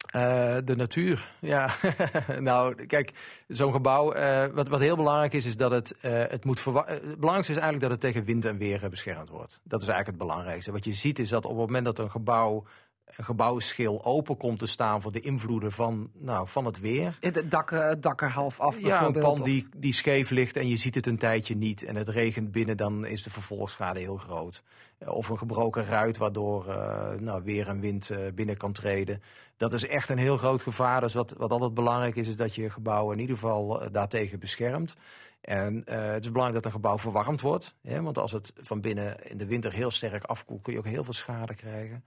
Eh, de natuur, ja. [LAUGHS] nou, kijk, zo'n gebouw, eh, wat, wat heel belangrijk is, is dat het, eh, het moet Het belangrijkste is eigenlijk dat het tegen wind en weer beschermd wordt. Dat is eigenlijk het belangrijkste. Wat je ziet is dat op het moment dat een gebouw, gebouwschil open komt te staan voor de invloeden van, nou, van het weer, Het dak, het dak er half af ja, een bijvoorbeeld. of- die, die scheef ligt en je ziet het een tijdje niet en het regent binnen, dan is de vervolgschade heel groot. Eh, Of een gebroken ruit waardoor eh, nou, weer en wind eh, binnen kan treden. Dat is echt een heel groot gevaar. Dus wat, wat altijd belangrijk is, is dat je gebouw in ieder geval daartegen beschermt. En het is belangrijk dat een gebouw verwarmd wordt. Hè, want als het van binnen in de winter heel sterk afkoelt, kun je ook heel veel schade krijgen.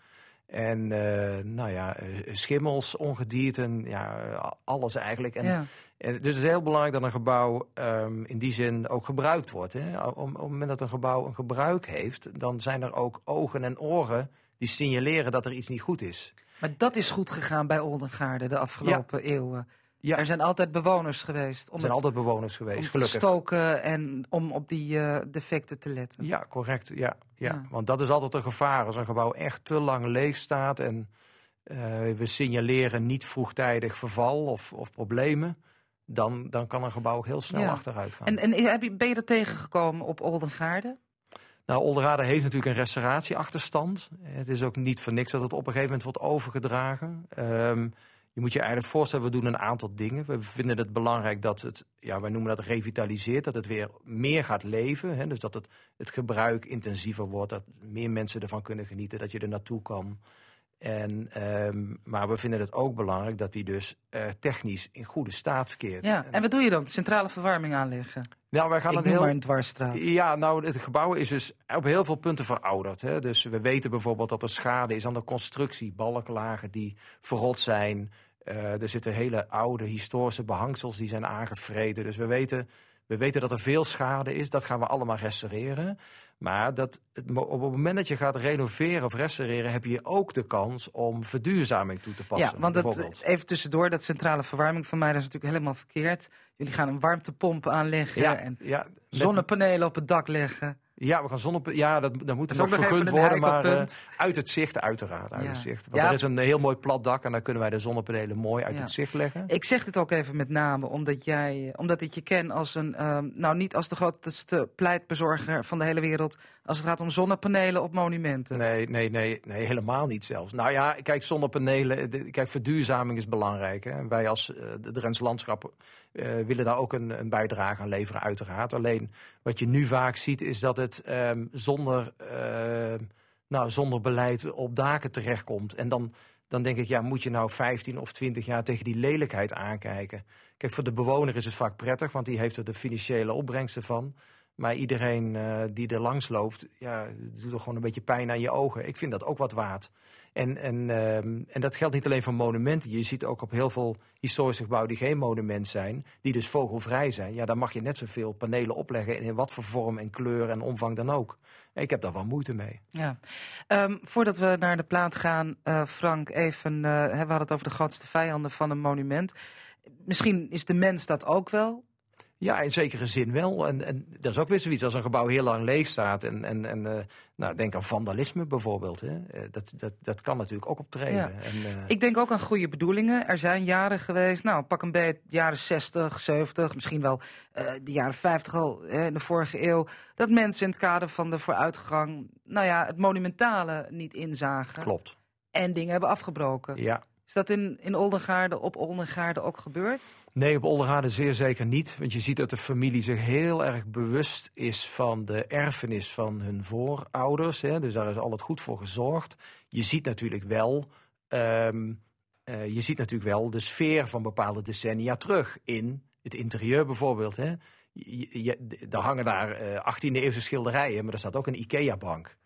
En eh, nou ja, eh, schimmels, ongedierte, ja, alles eigenlijk. En, Ja. en dus het is heel belangrijk dat een gebouw ehm, in die zin ook gebruikt wordt. Hè. Op, op het moment dat een gebouw een gebruik heeft, dan zijn er ook ogen en oren die signaleren dat er iets niet goed is. Maar dat is goed gegaan bij Oldengaarde de afgelopen eeuwen. Ja. Er zijn altijd bewoners geweest. Om Er zijn het- altijd bewoners om geweest, te gelukkig. stoken en om op die eh, defecten te letten. Ja, correct. Ja, ja. Ja. Want dat is altijd een gevaar. Als een gebouw echt te lang leeg staat en eh, we signaleren niet vroegtijdig verval of, of problemen, dan, dan kan een gebouw ook heel snel Ja. achteruit gaan. En, en heb je, ben je er tegengekomen op Oldengaarde? Nou, Olderade heeft natuurlijk een restauratieachterstand. Het is ook niet voor niks dat het op een gegeven moment wordt overgedragen. Ehm, je moet je eigenlijk voorstellen, we doen een aantal dingen. We vinden het belangrijk dat het, ja, wij noemen dat revitaliseert, dat het weer meer gaat leven. Hè? Dus dat het, het gebruik intensiever wordt, dat meer mensen ervan kunnen genieten, dat je er naartoe kan. En, ehm, maar we vinden het ook belangrijk dat die dus eh, technisch in goede staat verkeert. Ja. En wat doe je dan? Centrale verwarming aanleggen? Nou, wij gaan Ik een noem heel... maar een dwarsstraat. Ja, nou, het gebouw is dus op heel veel punten verouderd. Hè. Dus we weten bijvoorbeeld dat er schade is aan de constructie. Balklagen die verrot zijn. Eh, er zitten hele oude historische behangsels die zijn aangevreden. Dus we weten, we weten dat er veel schade is. Dat gaan we allemaal restaureren. Maar dat, op het moment dat je gaat renoveren of restaureren... heb je ook de kans om verduurzaming toe te passen. Ja, want dat, bijvoorbeeld. even tussendoor, dat centrale verwarming van mij dat is natuurlijk helemaal verkeerd. Jullie gaan een warmtepomp aanleggen Ja, en ja, zonnepanelen op het dak leggen. Ja, we gaan zonne... Ja, dat, dat moet Dat nog vergund worden, maar eh, uit het zicht uiteraard. Uit Ja. het zicht. Want Ja. er is een heel mooi plat dak en dan kunnen wij de zonnepanelen mooi uit Ja. het zicht leggen. Ik zeg dit ook even met name omdat, jij, omdat ik je ken als een, ehm, nou niet als de grootste pleitbezorger van de hele wereld, als het gaat om zonnepanelen op monumenten. Nee, nee, nee, nee, helemaal niet zelfs. Nou ja, kijk, zonnepanelen, de- kijk, verduurzaming is belangrijk. Hè. Wij als eh, de Drents Landschap eh, willen daar ook een, een bijdrage aan leveren, uiteraard. Alleen wat je nu vaak ziet is dat het ehm, zonder, ehm, nou, zonder beleid op daken terechtkomt. En dan, dan denk ik, ja, moet je nou 15 of 20 jaar tegen die lelijkheid aankijken? Kijk, voor de bewoner is het vaak prettig, want die heeft er de financiële opbrengsten van. Maar iedereen eh, die er langs loopt, ja, doet er gewoon een beetje pijn aan je ogen. Ik vind dat ook wat waard. En, en, ehm, en dat geldt niet alleen voor monumenten. Je ziet ook op heel veel historische gebouwen die geen monument zijn, die dus vogelvrij zijn. Ja, daar mag je net zoveel panelen opleggen in wat voor vorm en kleur en omvang dan ook. Ik heb daar wel moeite mee. Ja. Ehm, voordat we naar de plaat gaan, eh, Frank, even, eh, we hadden het over de grootste vijanden van een monument. Misschien is de mens dat ook wel. Ja, in zekere zin wel. En, en dat is ook weer zoiets als een gebouw heel lang leeg staat. En, en, en eh, nou, denk aan vandalisme bijvoorbeeld. Hè. Eh, Dat, dat, dat kan natuurlijk ook optreden. Ja. En, eh, Ik denk ook aan goede bedoelingen. Er zijn jaren geweest, nou pak een beetje jaren 60, 70, misschien wel de jaren 50 al hè, in de vorige eeuw. Dat mensen in het kader van de vooruitgang, nou ja, het monumentale niet inzagen. Klopt. En dingen hebben afgebroken. Ja. Is dat in, in Oldengaarde, op Oldengaarde ook gebeurd? Nee, op Olderhade zeer zeker niet. Want je ziet dat de familie zich heel erg bewust is van de erfenis van hun voorouders. Hè. Dus daar is altijd goed voor gezorgd. Je ziet natuurlijk wel, ehm, eh, je ziet natuurlijk wel de sfeer van bepaalde decennia terug. In het interieur bijvoorbeeld. Hè. Je, er hangen daar eh 18e eeuwse schilderijen, maar er staat ook een IKEA-bank.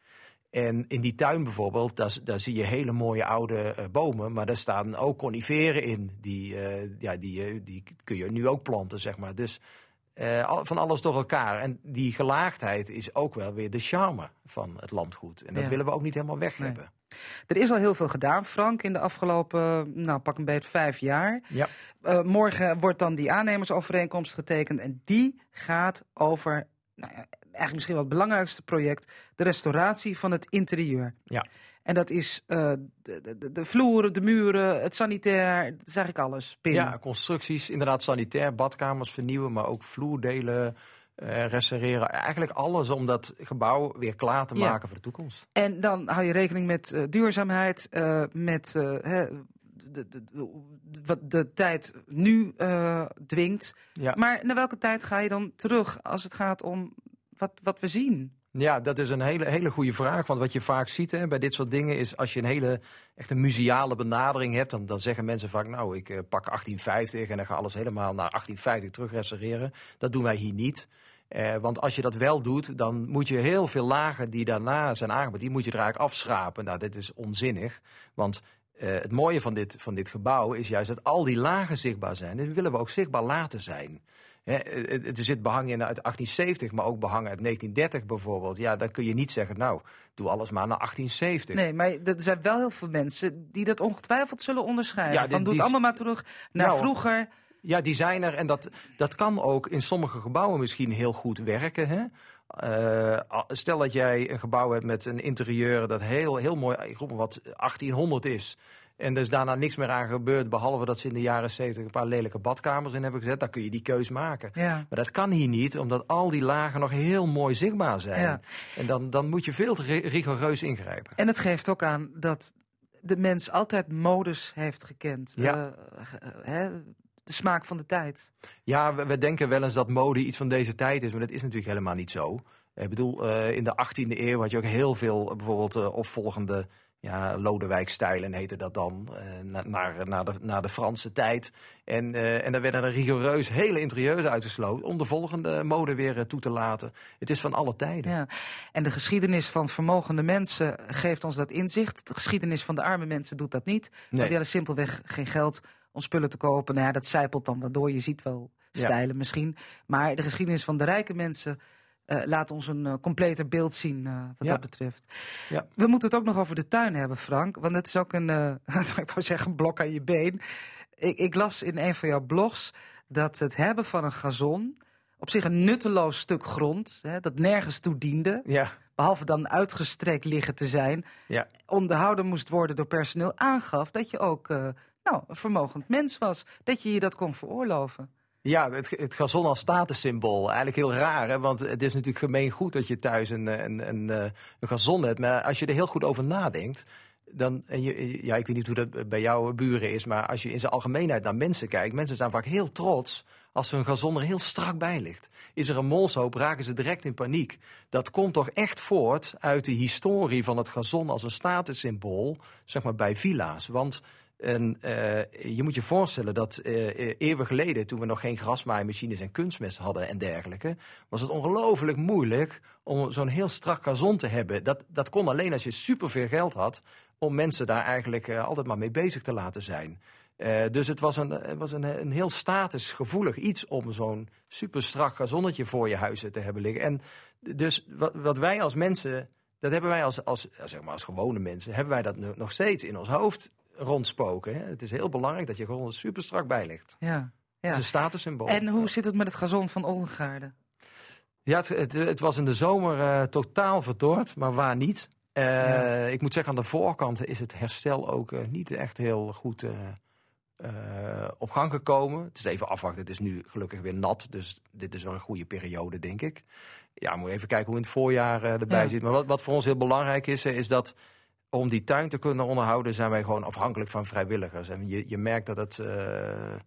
En in die tuin bijvoorbeeld, daar, daar zie je hele mooie oude eh, bomen, maar daar staan ook coniferen in. Die, eh, ja, die, eh, die kun je nu ook planten, zeg maar. Dus van alles door elkaar. En die gelaagdheid is ook wel weer de charme van het landgoed. En dat Ja. willen we ook niet helemaal weg hebben. Er is al heel veel gedaan, Frank, in de afgelopen, nou pak een beetje vijf jaar. Ja. Morgen wordt dan die aannemersovereenkomst getekend en die gaat over, nou ja, eigenlijk misschien wel het belangrijkste project, de restauratie van het interieur. Ja. En dat is eh, de, de, de vloeren, de muren, het sanitair, dat is eigenlijk alles. binnen. Ja, constructies, inderdaad sanitair, badkamers vernieuwen, maar ook vloerdelen eh, restaureren. Eigenlijk alles om dat gebouw weer klaar te Ja. maken voor de toekomst. En dan hou je rekening met eh, duurzaamheid, met hè, de, de, de- wat de tijd nu dwingt. Ja. Maar naar welke tijd ga je dan terug als het gaat om wat, wat we zien? Ja, dat is een hele, hele goede vraag. Want wat je vaak ziet hè, bij dit soort dingen is als je een hele echt een museale benadering hebt, dan, dan zeggen mensen vaak, nou, ik eh, pak 1850 en dan ga alles helemaal naar 1850 terug restaureren. Dat doen wij hier niet. Eh, want als je dat wel doet, dan moet je heel veel lagen die daarna zijn aangebracht, die moet je er eigenlijk afschrapen. Nou, dit is onzinnig. Want eh, het mooie van dit, van dit gebouw is juist dat al die lagen zichtbaar zijn. En dat willen we ook zichtbaar laten zijn. Hè, er zit behang in uit 1870, maar ook behang uit 1930 bijvoorbeeld. Ja, dan kun je niet zeggen, nou, doe alles maar naar 1870. Nee, maar er zijn wel heel veel mensen die dat ongetwijfeld zullen onderscheiden. Ja, van die- doe het allemaal maar terug naar Nou, vroeger. Ja, die zijn er en dat, dat kan ook in sommige gebouwen misschien heel goed werken. Hè? Eh, stel dat jij een gebouw hebt met een interieur dat heel, heel mooi, ik roep maar wat, 1800 is. En er is daarna niks meer aan gebeurd, behalve dat ze in de jaren 70 een paar lelijke badkamers in hebben gezet. Dan kun je die keus maken. Ja. Maar dat kan hier niet, omdat al die lagen nog heel mooi zichtbaar zijn. Ja. En dan, dan moet je veel te ri- rigoureus ingrijpen. En het geeft ook aan dat de mens altijd modus heeft gekend. Ja. Eh, hè, de smaak van de tijd. Ja, we, we denken wel eens dat mode iets van deze tijd is, maar dat is natuurlijk helemaal niet zo. Ik bedoel, eh, in de 18e eeuw had je ook heel veel, eh, bijvoorbeeld eh, opvolgende ja, Lodewijk-stijlen heette dat dan, eh, na- naar, naar, de, naar de Franse tijd. En, eh, en daar werden er rigoureus hele interieurs uitgesloten om de volgende mode weer eh, toe te laten. Het is van alle tijden. Ja. En de geschiedenis van vermogende mensen geeft ons dat inzicht. De geschiedenis van de arme mensen doet dat niet. Want die hadden simpelweg geen geld om spullen te kopen. Nou ja, dat zijpelt dan wel door. Je ziet wel Ja. stijlen misschien. Maar de geschiedenis van de rijke mensen laat ons een eh, completer beeld zien eh, wat Ja. dat betreft. Ja. We moeten het ook nog over de tuin hebben, Frank. Want het is ook een, eh, [LAUGHS] ik wou zeggen, een blok aan je been. Ik, ik las in een van jouw blogs dat het hebben van een gazon op zich een nutteloos stuk grond, hè, dat nergens toe diende, Ja, behalve dan uitgestrekt liggen te zijn, ja. onderhouden moest worden door personeel, aangaf dat je ook eh, nou, een vermogend mens was. Dat je je dat kon veroorloven. Ja, het, het gazon als statussymbool. Eigenlijk heel raar, hè? want het is natuurlijk gemeen goed dat je thuis een, een, een, eh, een gazon hebt. Maar als je er heel goed over nadenkt, dan, en je, ja, ik weet niet hoe dat bij jouw buren is, maar als je in zijn algemeenheid naar mensen kijkt, mensen zijn vaak heel trots als hun gazon er heel strak bij ligt. Is er een molshoop, raken ze direct in paniek. Dat komt toch echt voort uit de historie van het gazon als een statussymbool, zeg maar bij villa's. Want en, eh, je moet je voorstellen dat eh eeuwen geleden, toen we nog geen grasmaaimachines en kunstmest hadden en dergelijke, was het ongelooflijk moeilijk om zo'n heel strak gazon te hebben. Dat, dat kon alleen als je superveel geld had om mensen daar eigenlijk altijd maar mee bezig te laten zijn. Dus het was, een, het was een, een heel statusgevoelig iets om zo'n super strak gazonnetje voor je huizen te hebben liggen. En dus wat, wat wij als mensen, dat hebben wij als, als, zeg maar als gewone mensen, hebben wij dat nog steeds in ons hoofd rondspoken. Hè? Het is heel belangrijk dat je gewoon er super strak bij ligt. Ja. Ja. is een statussymbool. En hoe zit het met het gazon van Oldengaarde? Ja, het, het, het was in de zomer eh, totaal verdord, maar waar niet. Eh, Ja. Ik moet zeggen, aan de voorkant is het herstel ook eh, niet echt heel goed op gang gekomen. Het is even afwachten, het is nu gelukkig weer nat, dus dit is wel een goede periode, denk ik. Ja, moet even kijken hoe in het voorjaar erbij Ja. zit. Maar wat, wat voor ons heel belangrijk is, is dat om die tuin te kunnen onderhouden, zijn wij gewoon afhankelijk van vrijwilligers. En je, je merkt dat het, eh, eh,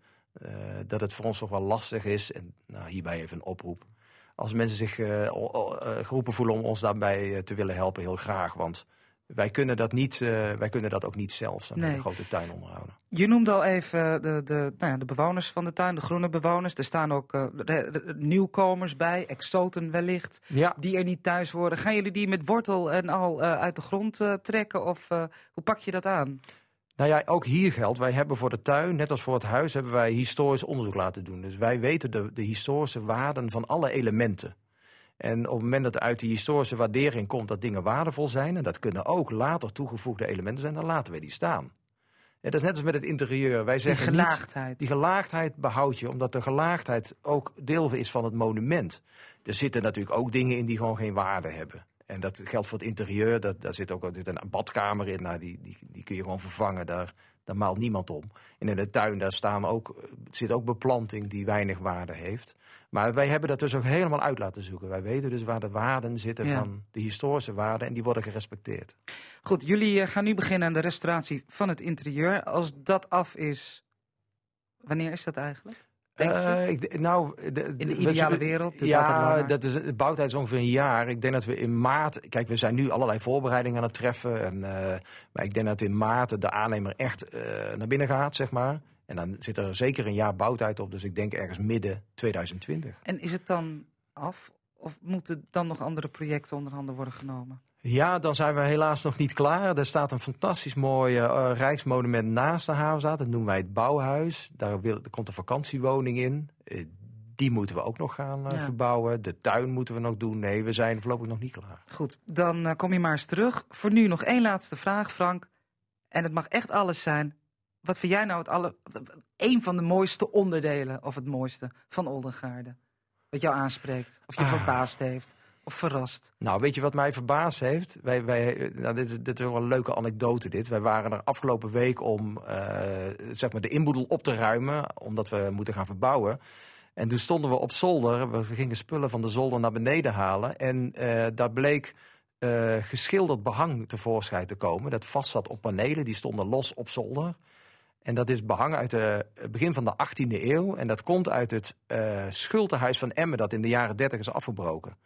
dat het voor ons nog wel lastig is. En nou, hierbij even een oproep. Als mensen zich eh, geroepen voelen om ons daarbij te willen helpen, heel graag. Want wij kunnen dat, niet, eh, wij kunnen dat ook niet zelf, zo'n Nee. grote tuin onderhouden. Je noemde al even de, de, nou ja, de bewoners van de tuin, de groene bewoners. Er staan ook eh, de- de- nieuwkomers bij, exoten wellicht, Ja, die er niet thuis horen. Gaan jullie die met wortel en al eh, uit de grond trekken of hoe pak je dat aan? nou ja, ook hier geldt, wij hebben voor de tuin, net als voor het huis, hebben wij historisch onderzoek laten doen. Dus wij weten de, de historische waarden van alle elementen. En op het moment dat er uit die historische waardering komt dat dingen waardevol zijn, en dat kunnen ook later toegevoegde elementen zijn, dan laten we die staan. Ja, dat is net als met het interieur. Wij Die zeggen niet- gelaagdheid. Die gelaagdheid behoud je, omdat de gelaagdheid ook deel is van het monument. Er zitten natuurlijk ook dingen in die gewoon geen waarde hebben. En dat geldt voor het interieur. Dat, daar zit ook er zit een badkamer in. Nou, die, die, die kun je gewoon vervangen. Daar, daar maalt niemand om. En in de tuin daar staan ook, zit ook beplanting die weinig waarde heeft. Maar wij hebben dat dus ook helemaal uit laten zoeken. Wij weten dus waar de waarden zitten Ja. van de historische waarden. En die worden gerespecteerd. Goed, jullie eh, gaan nu beginnen aan de restauratie van het interieur. Als dat af is, wanneer is dat eigenlijk? Eh, ik, nou, de, In de ideale wereld Ja, dat is, de bouwtijd is ongeveer een jaar. Ik denk dat we in maart... Kijk, we zijn nu allerlei voorbereidingen aan het treffen. En, eh, maar ik denk dat in maart de aannemer echt eh, naar binnen gaat, zeg maar. En dan zit er zeker een jaar bouwtijd op. Dus ik denk ergens midden 2020. En is het dan af of moeten dan nog andere projecten onder handen worden genomen? Ja, dan zijn we helaas nog niet klaar. Er staat een fantastisch mooi eh, rijksmonument naast de havenzaat. Dat noemen wij het Bouwhuis. Daar, wil, komt een vakantiewoning in. Eh, die moeten we ook nog gaan Ja. verbouwen. De tuin moeten we nog doen. Nee, we zijn voorlopig nog niet klaar. Goed, dan eh, kom je maar eens terug. Voor nu nog één laatste vraag, Frank. En het mag echt alles zijn. Wat vind jij nou het alle, een van de mooiste onderdelen, of het mooiste, van Oldengaarde? Wat jou aanspreekt, of je Ah. verbaasd heeft, of verrast? Nou, weet je wat mij verbaasd heeft? Wij, wij, nou, dit, is- dit wel een leuke anekdote dit. Wij waren er afgelopen week om eh, zeg maar de inboedel op te ruimen, omdat we moeten gaan verbouwen. En toen stonden we op zolder, we gingen spullen van de zolder naar beneden halen. En eh, daar bleek eh, geschilderd behang tevoorschijn te komen. Dat vast zat op panelen, die stonden los op zolder. En dat is behang uit het begin van de 18e eeuw. En dat komt uit het schuldenhuis van Emmen, dat in de jaren 30 is afgebroken.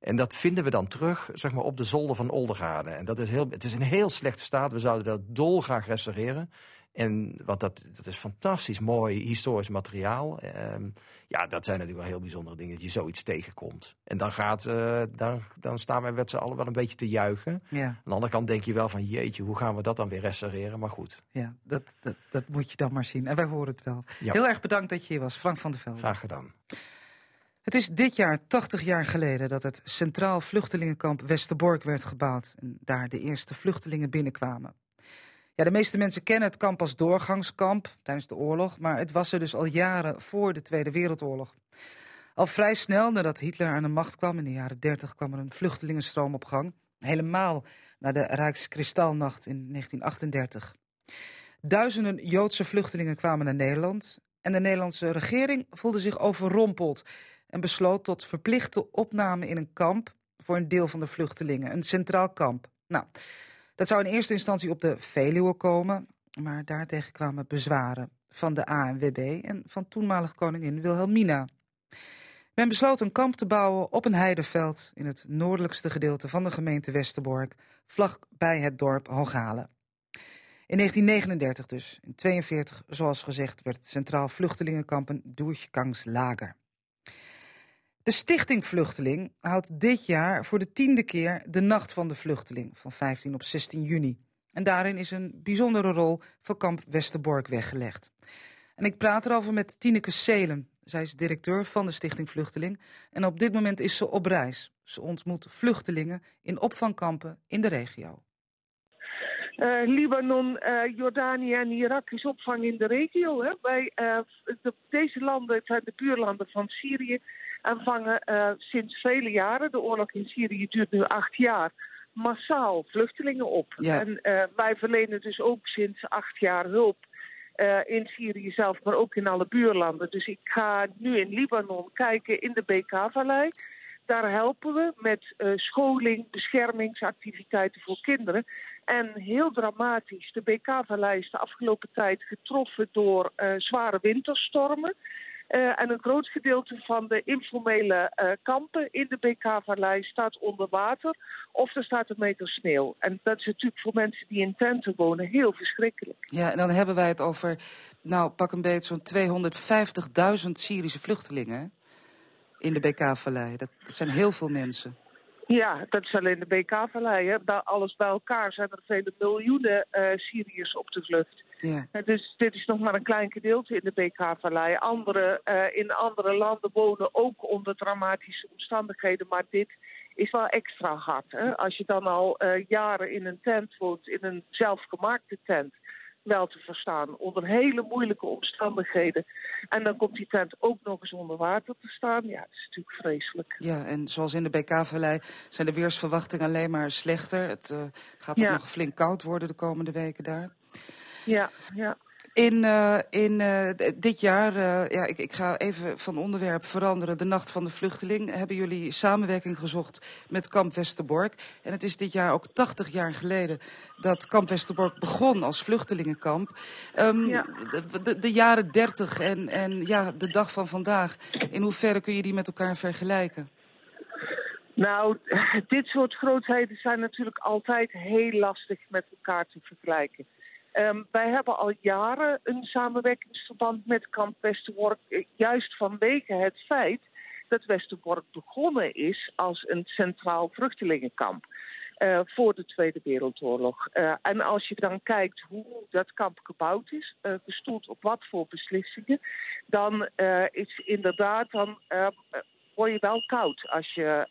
En dat vinden we dan terug zeg maar, op de zolder van Oldengaarde. En dat is heel, het is in heel slechte staat. We zouden dat dolgraag restaureren. En want dat, dat is fantastisch mooi historisch materiaal. Ehm, ja, dat zijn natuurlijk wel heel bijzondere dingen dat je zoiets tegenkomt. En dan, gaat, eh, dan, dan staan wij met z'n allen wel een beetje te juichen. Ja. Aan de andere kant denk je wel van jeetje, hoe gaan we dat dan weer restaureren? Maar goed, Ja, dat, dat, dat moet je dan maar zien. En wij horen het wel. Ja. Heel erg bedankt dat je hier was, Frank van der Velde. graag gedaan. Het is dit jaar 80 jaar geleden dat het Centraal Vluchtelingenkamp Westerbork werd gebouwd. En daar de eerste vluchtelingen binnenkwamen. Ja, de meeste mensen kennen het kamp als doorgangskamp tijdens de oorlog, maar het was er dus al jaren voor de Tweede Wereldoorlog. Al vrij snel nadat Hitler aan de macht kwam, in de jaren 30, kwam er een vluchtelingenstroom op gang. Helemaal na de Rijkskristalnacht in 1938. Duizenden Joodse vluchtelingen kwamen naar Nederland. En de Nederlandse regering voelde zich overrompeld en besloot tot verplichte opname in een kamp voor een deel van de vluchtelingen, een centraal kamp. Nou, dat zou in eerste instantie op de Veluwe komen, maar daartegen kwamen bezwaren van de ANWB en van toenmalig koningin Wilhelmina. Men besloot een kamp te bouwen op een heideveld in het noordelijkste gedeelte van de gemeente Westerbork, vlakbij het dorp Hooghalen. In 1939 dus, in 42 zoals gezegd, werd het Centraal Vluchtelingenkamp een Durchgangslager. De Stichting Vluchteling houdt dit jaar voor de tiende keer de Nacht van de Vluchteling van 15 op 16 juni. En daarin is een bijzondere rol voor kamp Westerbork weggelegd. En ik praat erover met Tineke Seelen. Zij is directeur van de Stichting Vluchteling en op dit moment is ze op reis. Ze ontmoet vluchtelingen in opvangkampen in de regio. Eh, Libanon, eh, Jordanië en Irak is opvang in de regio. Hè. Wij, eh, de- deze landen zijn de buurlanden van Syrië en vangen eh, sinds vele jaren, de oorlog in Syrië duurt nu acht jaar, massaal vluchtelingen op. Ja. En eh, wij verlenen dus ook sinds acht jaar hulp eh, in Syrië zelf, maar ook in alle buurlanden. Dus ik ga nu in Libanon kijken in de BK-vallei. Daar helpen we met scholing, beschermingsactiviteiten voor kinderen. En heel dramatisch, de BK-vallei is de afgelopen tijd getroffen door zware winterstormen. Eh, en een groot gedeelte van de informele eh, kampen in de BK-vallei staat onder water of er staat een meter sneeuw. En dat is natuurlijk voor mensen die in tenten wonen heel verschrikkelijk. Ja, en dan hebben wij het over, nou pak een beetje zo'n 250.000 Syrische vluchtelingen in de BK-vallei. Dat, dat zijn heel veel mensen. Ja, dat is alleen de BK-vallei. alles bij elkaar zijn er vele miljoenen eh, Syriërs op de vlucht. Ja. Eh, Dus dit is nog maar een klein gedeelte in de BK-vallei. Andere eh, in andere landen wonen ook onder dramatische omstandigheden, maar dit is wel extra hard. Hè? Als je dan al eh, jaren in een tent woont, in een zelfgemaakte tent, wel te verstaan, onder hele moeilijke omstandigheden. En dan komt die tent ook nog eens onder water te staan. Ja, dat is natuurlijk vreselijk. Ja, en zoals in de BK-vallei zijn de weersverwachtingen alleen maar slechter. Het gaat Ja. nog flink koud worden de komende weken daar. Ja, ja. In, eh, in eh, dit jaar, eh, ja, ik, ik ga even van onderwerp veranderen. De Nacht van de Vluchteling hebben jullie samenwerking gezocht met Kamp Westerbork. En het is dit jaar ook 80 jaar geleden dat Kamp Westerbork begon als vluchtelingenkamp. Ehm, Ja. de, de, de jaren 30 en, en ja, de dag van vandaag. In hoeverre kun je die met elkaar vergelijken? Nou, dit soort grootheden zijn natuurlijk altijd heel lastig met elkaar te vergelijken. Ehm, wij hebben al jaren een samenwerkingsverband met kamp Westerbork, eh, juist vanwege het feit dat Westerbork begonnen is als een centraal vluchtelingenkamp. uh, voor de Tweede Wereldoorlog. Uh, en als je dan kijkt hoe dat kamp gebouwd is, gestoeld op wat voor beslissingen, dan is inderdaad, dan word je wel koud als je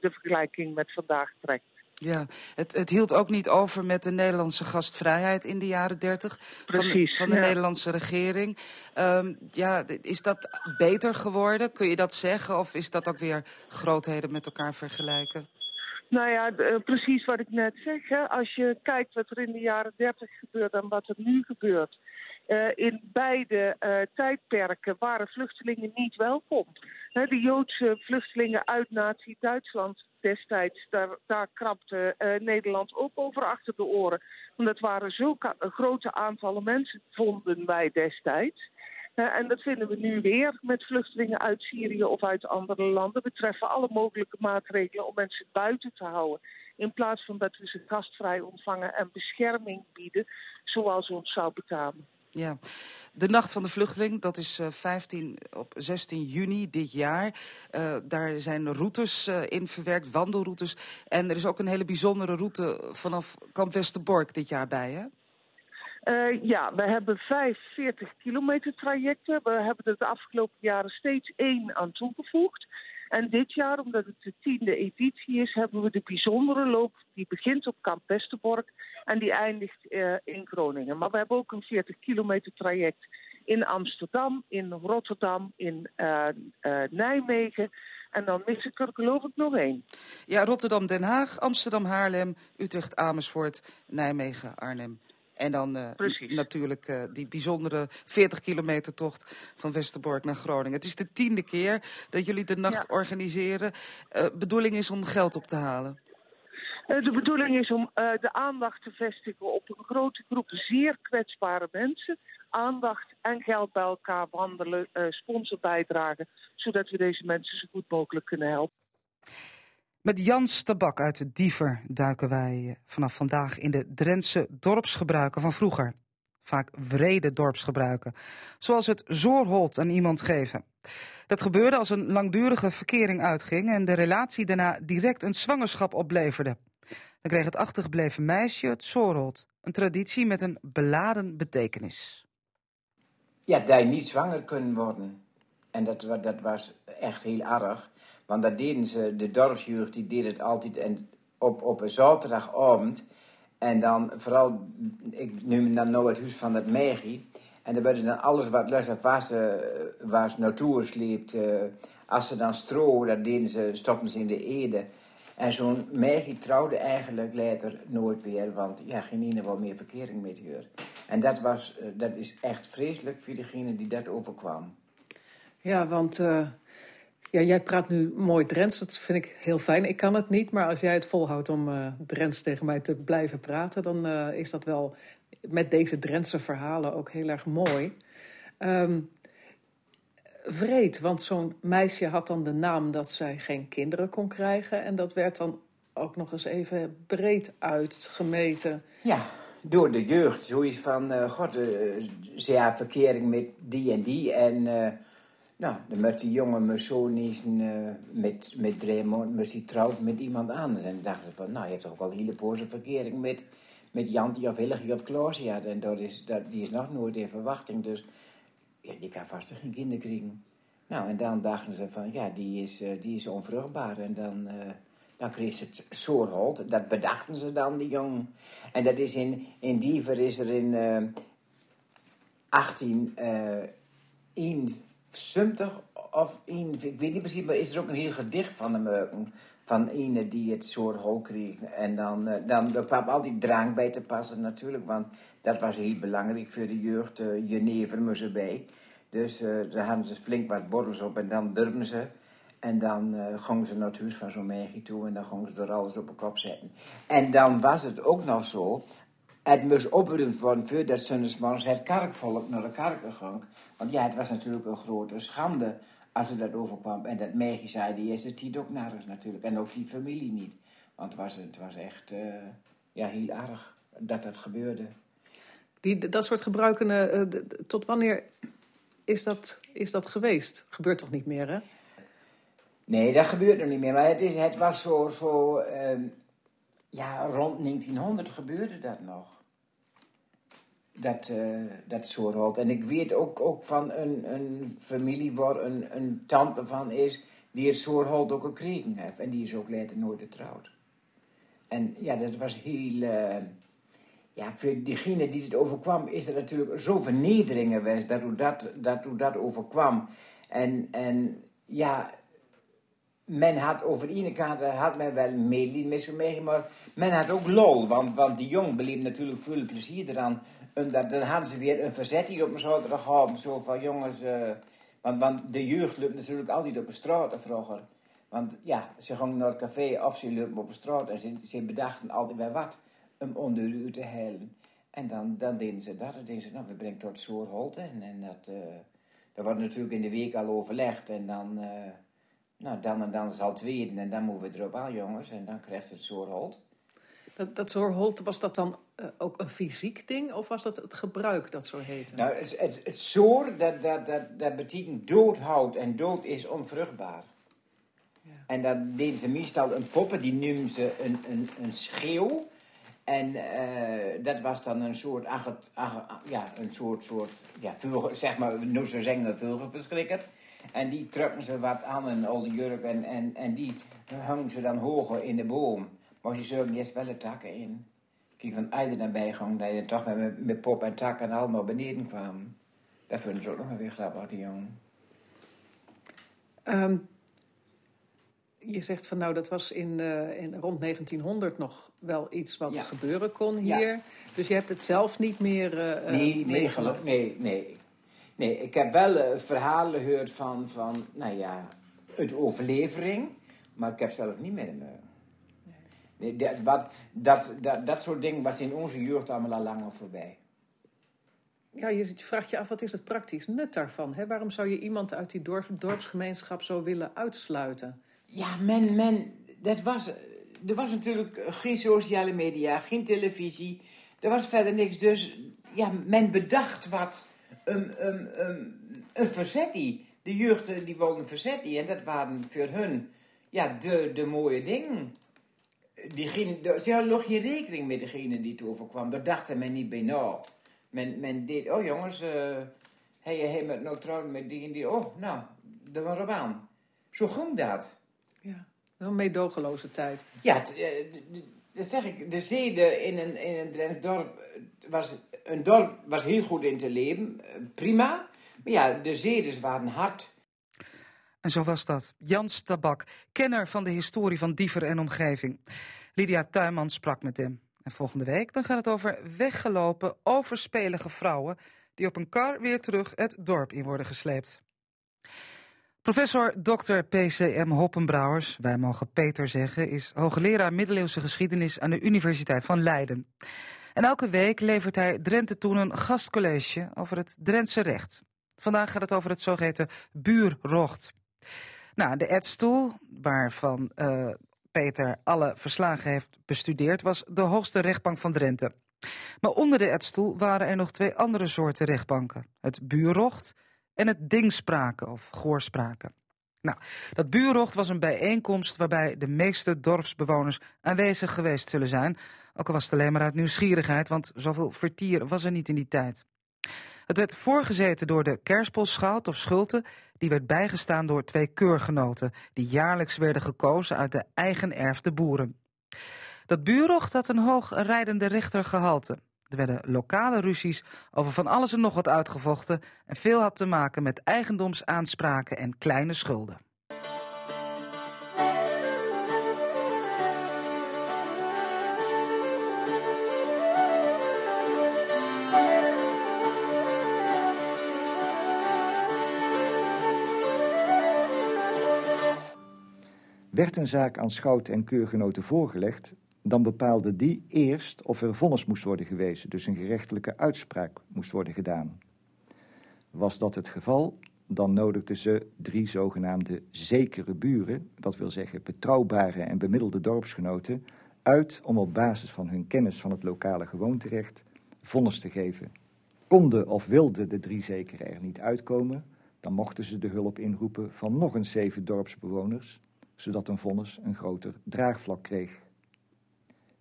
de vergelijking met vandaag trekt. Ja, het, het hield ook niet over met de Nederlandse gastvrijheid in de jaren dertig. Van, van, de ja. Nederlandse regering. Um, ja, is dat beter geworden? Kun je dat zeggen? Of is dat ook weer grootheden met elkaar vergelijken? Nou ja, uh, precies wat ik net zeg. Hè. Als je kijkt wat er in de jaren dertig gebeurt en wat er nu gebeurt. Uh, in beide uh, tijdperken waren vluchtelingen niet welkom. He, de Joodse vluchtelingen uit Nazi-Duitsland destijds, daar, daar krabde uh, Nederland ook over achter de oren. Want dat waren zulke grote aantallen mensen, vonden wij destijds. En dat vinden we nu weer met vluchtelingen uit Syrië of uit andere landen. We treffen alle mogelijke maatregelen om mensen buiten te houden. In plaats van dat we ze gastvrij ontvangen en bescherming bieden, zoals ons zou betamen. Ja, de Nacht van de Vluchteling, dat is uh, 15 op 16 juni dit jaar. Uh, daar zijn routes uh, in verwerkt, wandelroutes. En er is ook een hele bijzondere route vanaf Kamp Westerbork dit jaar bij, hè? Ja, we hebben 45 kilometer trajecten. We hebben er de afgelopen jaren steeds één aan toegevoegd. En dit jaar, omdat het de tiende editie is, hebben we de bijzondere loop. Die begint op Kamp Westerbork en die eindigt uh, in Groningen. Maar we hebben ook een 40 kilometer traject in Amsterdam, in Rotterdam, in uh, uh, Nijmegen. En dan mis ik er geloof ik nog één. Ja, Rotterdam, Den Haag, Amsterdam, Haarlem, Utrecht, Amersfoort, Nijmegen, Arnhem. En dan uh, natuurlijk uh, die bijzondere 40 kilometer tocht van Westerbork naar Groningen. Het is de tiende keer dat jullie de nacht ja. organiseren. Uh, bedoeling is om geld op te halen. de bedoeling is om de aandacht te vestigen op een grote groep zeer kwetsbare mensen. Aandacht en geld bij elkaar wandelen, sponsorbijdragen. Zodat we deze mensen zo goed mogelijk kunnen helpen. Met Jans Tabak uit de Diever duiken wij vanaf vandaag in de Drentse dorpsgebruiken van vroeger. Vaak wrede dorpsgebruiken, zoals het zoorhold aan iemand geven. Dat gebeurde als een langdurige verkering uitging en de relatie daarna direct een zwangerschap opleverde. Dan kreeg het achtergebleven meisje het zoorhold, een traditie met een beladen betekenis. Ja, dat je niet zwanger kunnen worden. En dat, dat was echt heel erg. Want dat deden ze, de dorpsjeugd, die deed het altijd en op, op een zaterdagavond. En dan vooral, ik noem dan nou het huis van dat Megi. En dan werden dan alles wat los en vast naartoe sleept. Uh, als ze dan stro, dat deden ze, stopten ze in de ede. En zo'n Megi trouwde eigenlijk later nooit meer, want ja, geen ene wou meer verkering met haar. En dat, was, uh, dat is echt vreselijk voor degene die dat overkwam. Ja, want uh, ja, jij praat nu mooi Drents. Dat vind ik heel fijn. Ik kan het niet, maar als jij het volhoudt om uh, Drents tegen mij te blijven praten, dan uh, is dat wel met deze Drentse verhalen ook heel erg mooi. Um, vreed, want zo'n meisje had dan de naam dat zij geen kinderen kon krijgen. En dat werd dan ook nog eens even breed uitgemeten. Ja, door de jeugd. Zoiets van, uh, god, uh, ze had verkering met die en die. En nou, dan die jongen me zo niet eh, met, met Raymond, maar ze trouwt met iemand anders. En dachten van, nou, je hebt toch ook een hele boze verkering met, met Janti of Hillegi of Kloosie. En dat is, dat, die is nog nooit in verwachting, dus ja, die kan vast geen kinderen krijgen. Nou, en dan dachten ze van, ja, die is, eh, die is onvruchtbaar. En dan, eh, dan kreeg ze het soorhold. Dat bedachten ze dan, die jongen. En dat is in, in Diever is er in 18... in 70 of een, ik weet niet precies, maar is er ook een heel gedicht van hem, eh, van ene die het soort hol kreeg. En dan, eh, dan kwam al die drank bij te passen natuurlijk, want dat was heel belangrijk voor de jeugd. je Jenever moesten bij. Dus uh, daar hadden ze flink wat borrels op en dan durpen ze. En dan gingen ze naar het huis van zo'n meisje toe en dan gingen ze er alles op een kop zetten. En dan was het ook nog zo, het moest opgeruimd worden voordat zondagsmorgens het kerkvolk naar de kerk ging. Want ja, het was natuurlijk een grote schande als er dat overkwam. En dat meisje zei, die is het niet ook naar natuurlijk. En ook die familie niet. Want het was, het was echt uh, ja, heel erg dat dat gebeurde. Die, dat soort gebruiken, uh, tot wanneer is dat, is dat geweest? Gebeurt toch niet meer, hè? Nee, dat gebeurt nog niet meer. Maar het, is, het was zo... zo uh, Ja, rond 1900 gebeurde dat nog. Dat, uh, dat soort En ik weet ook, ook van een, een familie waar een, een tante van is, die het soort ook gekregen heeft. En die is ook later nooit getrouwd. En ja, dat was heel. Uh, ja, voor diegene die het overkwam, is er natuurlijk zo vernedering geweest dat hoe dat, dat, hoe dat overkwam. En, en ja, men had over de ene kant had men wel medelijden met maar men had ook lol, want, want die jong beleefde natuurlijk veel plezier eraan. En dan hadden ze weer een verzet op schouder gehad, zo van jongens, uh, want, want de jeugd loopt natuurlijk altijd op de straat vroeger. Want ja, ze gingen naar het café of ze liepen op de straat en ze, ze bedachten altijd weer wat om onder u te halen. En dan, dan deden ze dat. Dan deden ze, nou, we brengen tot Soorholte. En, en dat, uh, dat wordt natuurlijk in de week al overlegd. En dan, uh, nou, dan en dan zal het tweede. En dan moeten we erop aan, jongens. En dan krijgt het Soorholt. Dat, dat Soorholt, was dat dan uh, ook een fysiek ding? Of was dat het gebruik dat zo heette? Nou, het, het, het soor, dat, dat, dat, dat betekent doodhout. En dood is onvruchtbaar. Ja. En dan deden ze meestal een poppen, die noemen ze een, een, een schreeuw. En uh, dat was dan een soort, ach, ach, ja, een soort, soort ja, vugel, zeg maar, nu zo zeggen, vugelverschrikker. En die trukken ze wat aan, een oude jurk, en, en, en die hangen ze dan hoger in de boom. Maar je zult eerst wel de takken in. Kijk, van eider naar bijgang, dat je toch met, met pop en takken allemaal beneden kwam. Dat vinden ze ook nog weer grappig, die jongen. Um, je zegt van nou, dat was in, uh, in rond 1900 nog wel iets wat gebeuren kon hier. Dus je hebt het zelf niet meer. Uh, nee, nee, nee, nee. Nee, ik heb wel uh, verhalen gehoord van, van, nou ja, uit overlevering. Maar ik heb zelf niet meer. Nee. nee dat, wat, dat, dat, dat soort dingen was in onze jeugd allemaal al langer voorbij. Ja, je vraagt je af, wat is het praktisch nut daarvan? Hè? Waarom zou je iemand uit die dorp, dorpsgemeenschap zo willen uitsluiten? Ja, men, men, dat was, er was natuurlijk geen sociale media, geen televisie. Er was verder niks. Dus ja, men bedacht wat een, een, een, een verzettie. De jeugd die wilden een verzettie. En dat waren voor hun ja, de, de mooie dingen. Diegene, de, ze hadden nog geen rekening met degene die het overkwam. Daar dachten men niet bij na. Men, men deed, oh jongens, uh, hij, hij met nou trouwen met die en die. Oh, nou, daar waren we aan. Zo ging dat. Ja, een meedogenloze tijd. Ja, eh, dat zeg ik. De zeden in een, in een Drents dorp was, een dorp was heel goed in te leven. Eh, prima. Maar ja, de zeden waren hard. En zo was dat. Jans Tabak, kenner van de historie van Diever en omgeving. Lydia Tuinman sprak met hem. En volgende week dan gaat het over weggelopen, overspelige vrouwen... die op een kar weer terug het dorp in worden gesleept. Professor Dr. PCM Hoppenbrouwers, wij mogen Peter zeggen, is hoogleraar middeleeuwse geschiedenis aan de Universiteit van Leiden. En elke week levert hij Drenthe Toen een gastcollege over het Drentse recht. Vandaag gaat het over het zogeheten buurrocht. Nou, de edstoel, waarvan uh, Peter alle verslagen heeft bestudeerd, was de hoogste rechtbank van Drenthe. Maar onder de edstoel waren er nog twee andere soorten rechtbanken. Het buurrocht en het dingspraken of goorspraken. Nou, dat buurrocht was een bijeenkomst waarbij de meeste dorpsbewoners aanwezig geweest zullen zijn. Ook al was het alleen maar uit nieuwsgierigheid, want zoveel vertier was er niet in die tijd. Het werd voorgezeten door de kerspelschout of schulte, die werd bijgestaan door twee keurgenoten, die jaarlijks werden gekozen uit de eigen erfde boeren. Dat buurrocht had een hoog rijdende rechtergehalte. Er werden lokale ruzies over van alles en nog wat uitgevochten en veel had te maken met eigendomsaanspraken en kleine schulden. Werd een zaak aan schout en keurgenoten voorgelegd, dan bepaalde die eerst of er vonnis moest worden gewezen, dus een gerechtelijke uitspraak moest worden gedaan. Was dat het geval, dan nodigden ze drie zogenaamde zekere buren, dat wil zeggen betrouwbare en bemiddelde dorpsgenoten, uit om op basis van hun kennis van het lokale gewoonterecht vonnis te geven. Konden of wilden de drie zekeren er niet uitkomen, dan mochten ze de hulp inroepen van nog eens zeven dorpsbewoners, zodat een vonnis een groter draagvlak kreeg.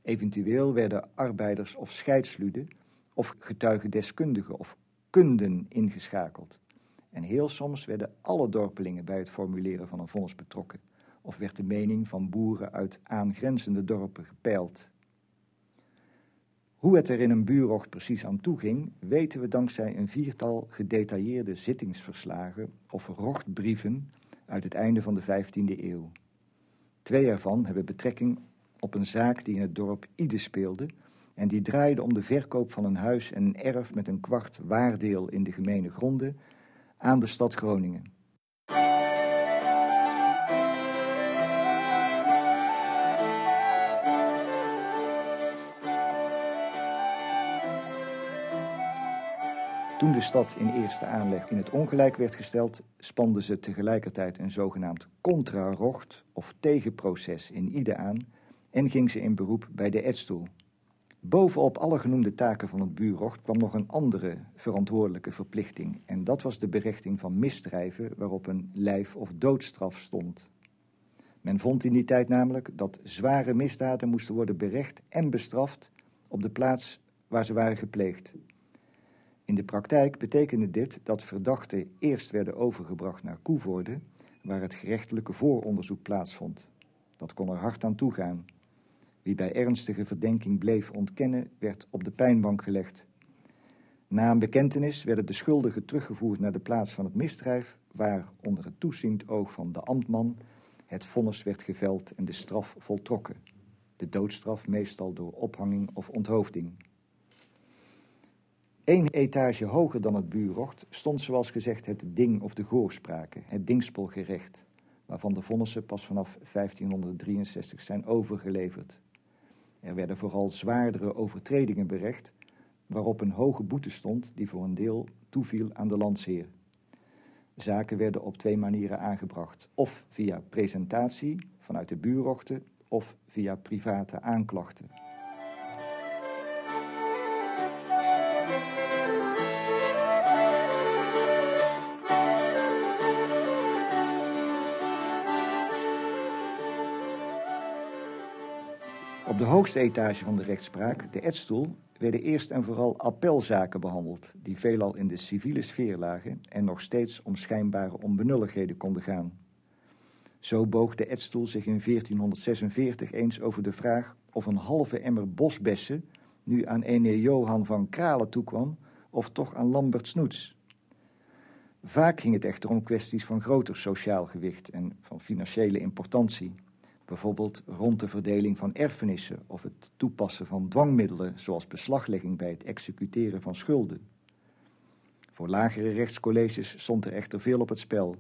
Eventueel werden arbeiders of scheidsluiden of getuigendeskundigen of kunden ingeschakeld. En heel soms werden alle dorpelingen bij het formuleren van een vonnis betrokken, of werd de mening van boeren uit aangrenzende dorpen gepeild. Hoe het er in een buurrocht precies aan toe ging, weten we dankzij een viertal gedetailleerde zittingsverslagen of rochtbrieven uit het einde van de 15e eeuw. Twee ervan hebben betrekking op een zaak die in het dorp Ide speelde en die draaide om de verkoop van een huis en een erf met een kwart waardeel in de gemene gronden aan de stad Groningen. Toen de stad in eerste aanleg in het ongelijk werd gesteld, spanden ze tegelijkertijd een zogenaamd contra-rocht of tegenproces in Ide aan en ging ze in beroep bij de Edstoel. Bovenop alle genoemde taken van het buurrocht kwam nog een andere verantwoordelijke verplichting en dat was de berechting van misdrijven waarop een lijf- of doodstraf stond. Men vond in die tijd namelijk dat zware misdaden moesten worden berecht en bestraft op de plaats waar ze waren gepleegd. In de praktijk betekende dit dat verdachten eerst werden overgebracht naar Koevoorde, waar het gerechtelijke vooronderzoek plaatsvond. Dat kon er hard aan toegaan. Wie bij ernstige verdenking bleef ontkennen, werd op de pijnbank gelegd. Na een bekentenis werden de schuldigen teruggevoerd naar de plaats van het misdrijf, waar onder het toeziend oog van de ambtman het vonnis werd geveld en de straf voltrokken. De doodstraf meestal door ophanging of onthoofding. Eén etage hoger dan het buurrocht stond zoals gezegd het ding of de goorspraken, het dingspelgerecht, waarvan de vonnissen pas vanaf 1563 zijn overgeleverd. Er werden vooral zwaardere overtredingen berecht, waarop een hoge boete stond die voor een deel toeviel aan de landsheer. Zaken werden op twee manieren aangebracht, of via presentatie vanuit de buurrochten of via private aanklachten. De hoogste etage van de rechtspraak, de Edstoel, werden eerst en vooral appelzaken behandeld, die veelal in de civiele sfeer lagen en nog steeds om schijnbare onbenulligheden konden gaan. Zo boog de Edstoel zich in 1446 eens over de vraag of een halve emmer bosbessen nu aan ene Johan van Kralen toekwam of toch aan Lambert Snoets. Vaak ging het echter om kwesties van groter sociaal gewicht en van financiële importantie. Bijvoorbeeld rond de verdeling van erfenissen of het toepassen van dwangmiddelen, zoals beslaglegging bij het executeren van schulden. Voor lagere rechtscolleges stond er echter veel op het spel.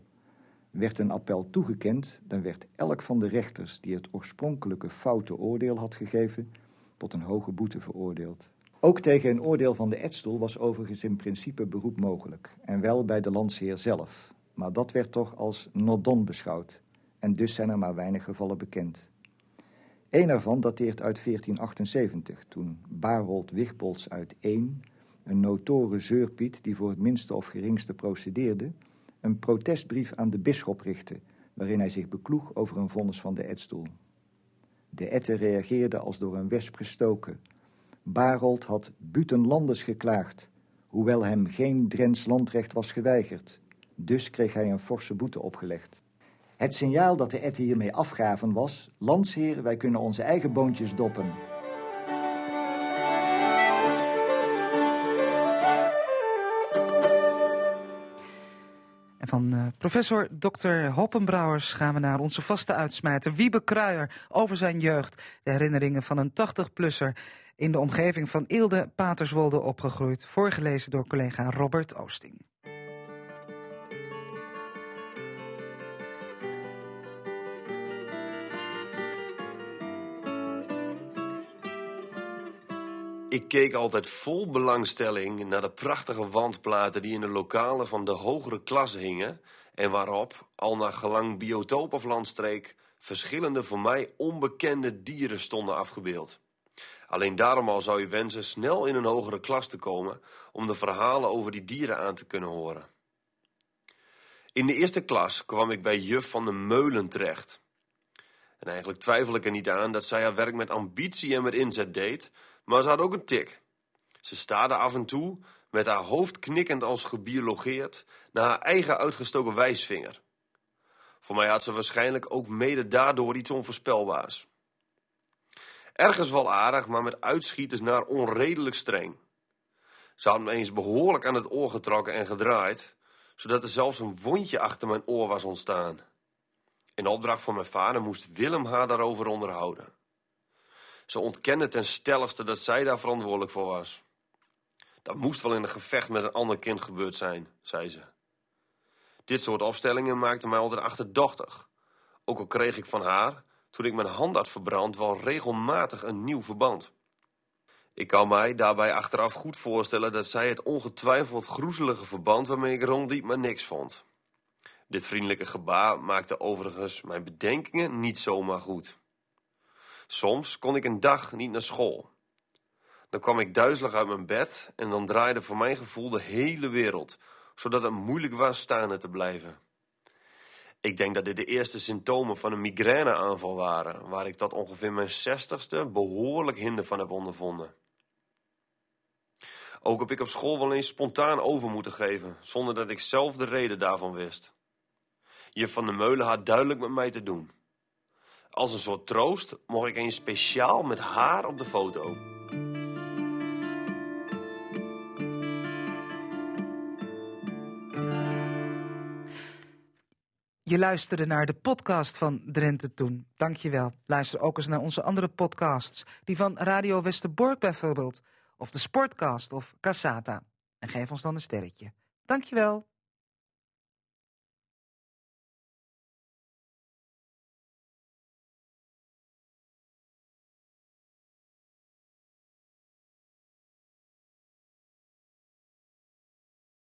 Werd een appel toegekend, dan werd elk van de rechters die het oorspronkelijke foute oordeel had gegeven, tot een hoge boete veroordeeld. Ook tegen een oordeel van de Edstoel was overigens in principe beroep mogelijk, en wel bij de landsheer zelf. Maar dat werd toch als nodon beschouwd en dus zijn er maar weinig gevallen bekend. Een ervan dateert uit 1478, toen Barold Wigbolds uit Eén, een notoren zeurpiet die voor het minste of geringste procedeerde, een protestbrief aan de bisschop richtte, waarin hij zich bekloeg over een vonnis van de Edstoel. De ette reageerde als door een wesp gestoken. Barold had buitenlanders geklaagd, hoewel hem geen Drents landrecht was geweigerd. Dus kreeg hij een forse boete opgelegd. Het signaal dat de etten hiermee afgaven was: Landsheren, wij kunnen onze eigen boontjes doppen. En van uh, professor Dr. Hoppenbrouwers gaan we naar onze vaste uitsmijter Wiebe Kruijer over zijn jeugd. De herinneringen van een 80-plusser in de omgeving van Eelde Paterswolde opgegroeid. Voorgelezen door collega Robert Oosting. Ik keek altijd vol belangstelling naar de prachtige wandplaten die in de lokalen van de hogere klasse hingen en waarop, al naar gelang biotoop of landstreek, verschillende voor mij onbekende dieren stonden afgebeeld. Alleen daarom al zou je wensen snel in een hogere klas te komen om de verhalen over die dieren aan te kunnen horen. In de eerste klas kwam ik bij juf van de Meulen terecht. En eigenlijk twijfel ik er niet aan dat zij haar werk met ambitie en met inzet deed, maar ze had ook een tik. Ze staarde af en toe, met haar hoofd knikkend als gebiologeerd, naar haar eigen uitgestoken wijsvinger. Voor mij had ze waarschijnlijk ook mede daardoor iets onvoorspelbaars. Ergens wel aardig, maar met uitschieters naar onredelijk streng. Ze had me eens behoorlijk aan het oor getrokken en gedraaid, zodat er zelfs een wondje achter mijn oor was ontstaan. In opdracht van mijn vader moest Willem haar daarover onderhouden. Ze ontkende ten stelligste dat zij daar verantwoordelijk voor was. Dat moest wel in een gevecht met een ander kind gebeurd zijn, zei ze. Dit soort opstellingen maakten mij altijd achterdochtig. Ook al kreeg ik van haar, toen ik mijn hand had verbrand, wel regelmatig een nieuw verband. Ik kan mij daarbij achteraf goed voorstellen dat zij het ongetwijfeld groezelige verband waarmee ik rondliep maar niks vond. Dit vriendelijke gebaar maakte overigens mijn bedenkingen niet zomaar goed. Soms kon ik een dag niet naar school. Dan kwam ik duizelig uit mijn bed en dan draaide voor mijn gevoel de hele wereld, zodat het moeilijk was staande te blijven. Ik denk dat dit de eerste symptomen van een migraineaanval waren, waar ik tot ongeveer mijn zestigste behoorlijk hinder van heb ondervonden. Ook heb ik op school wel eens spontaan over moeten geven, zonder dat ik zelf de reden daarvan wist. Juf van der Meulen had duidelijk met mij te doen. Als een soort troost mocht ik eens speciaal met haar op de foto. Je luisterde naar de podcast van Drenthe Toen. Dankjewel. Luister ook eens naar onze andere podcasts. Die van Radio Westerbork bijvoorbeeld. Of de Sportcast of Cassata. En geef ons dan een sterretje. Dankjewel.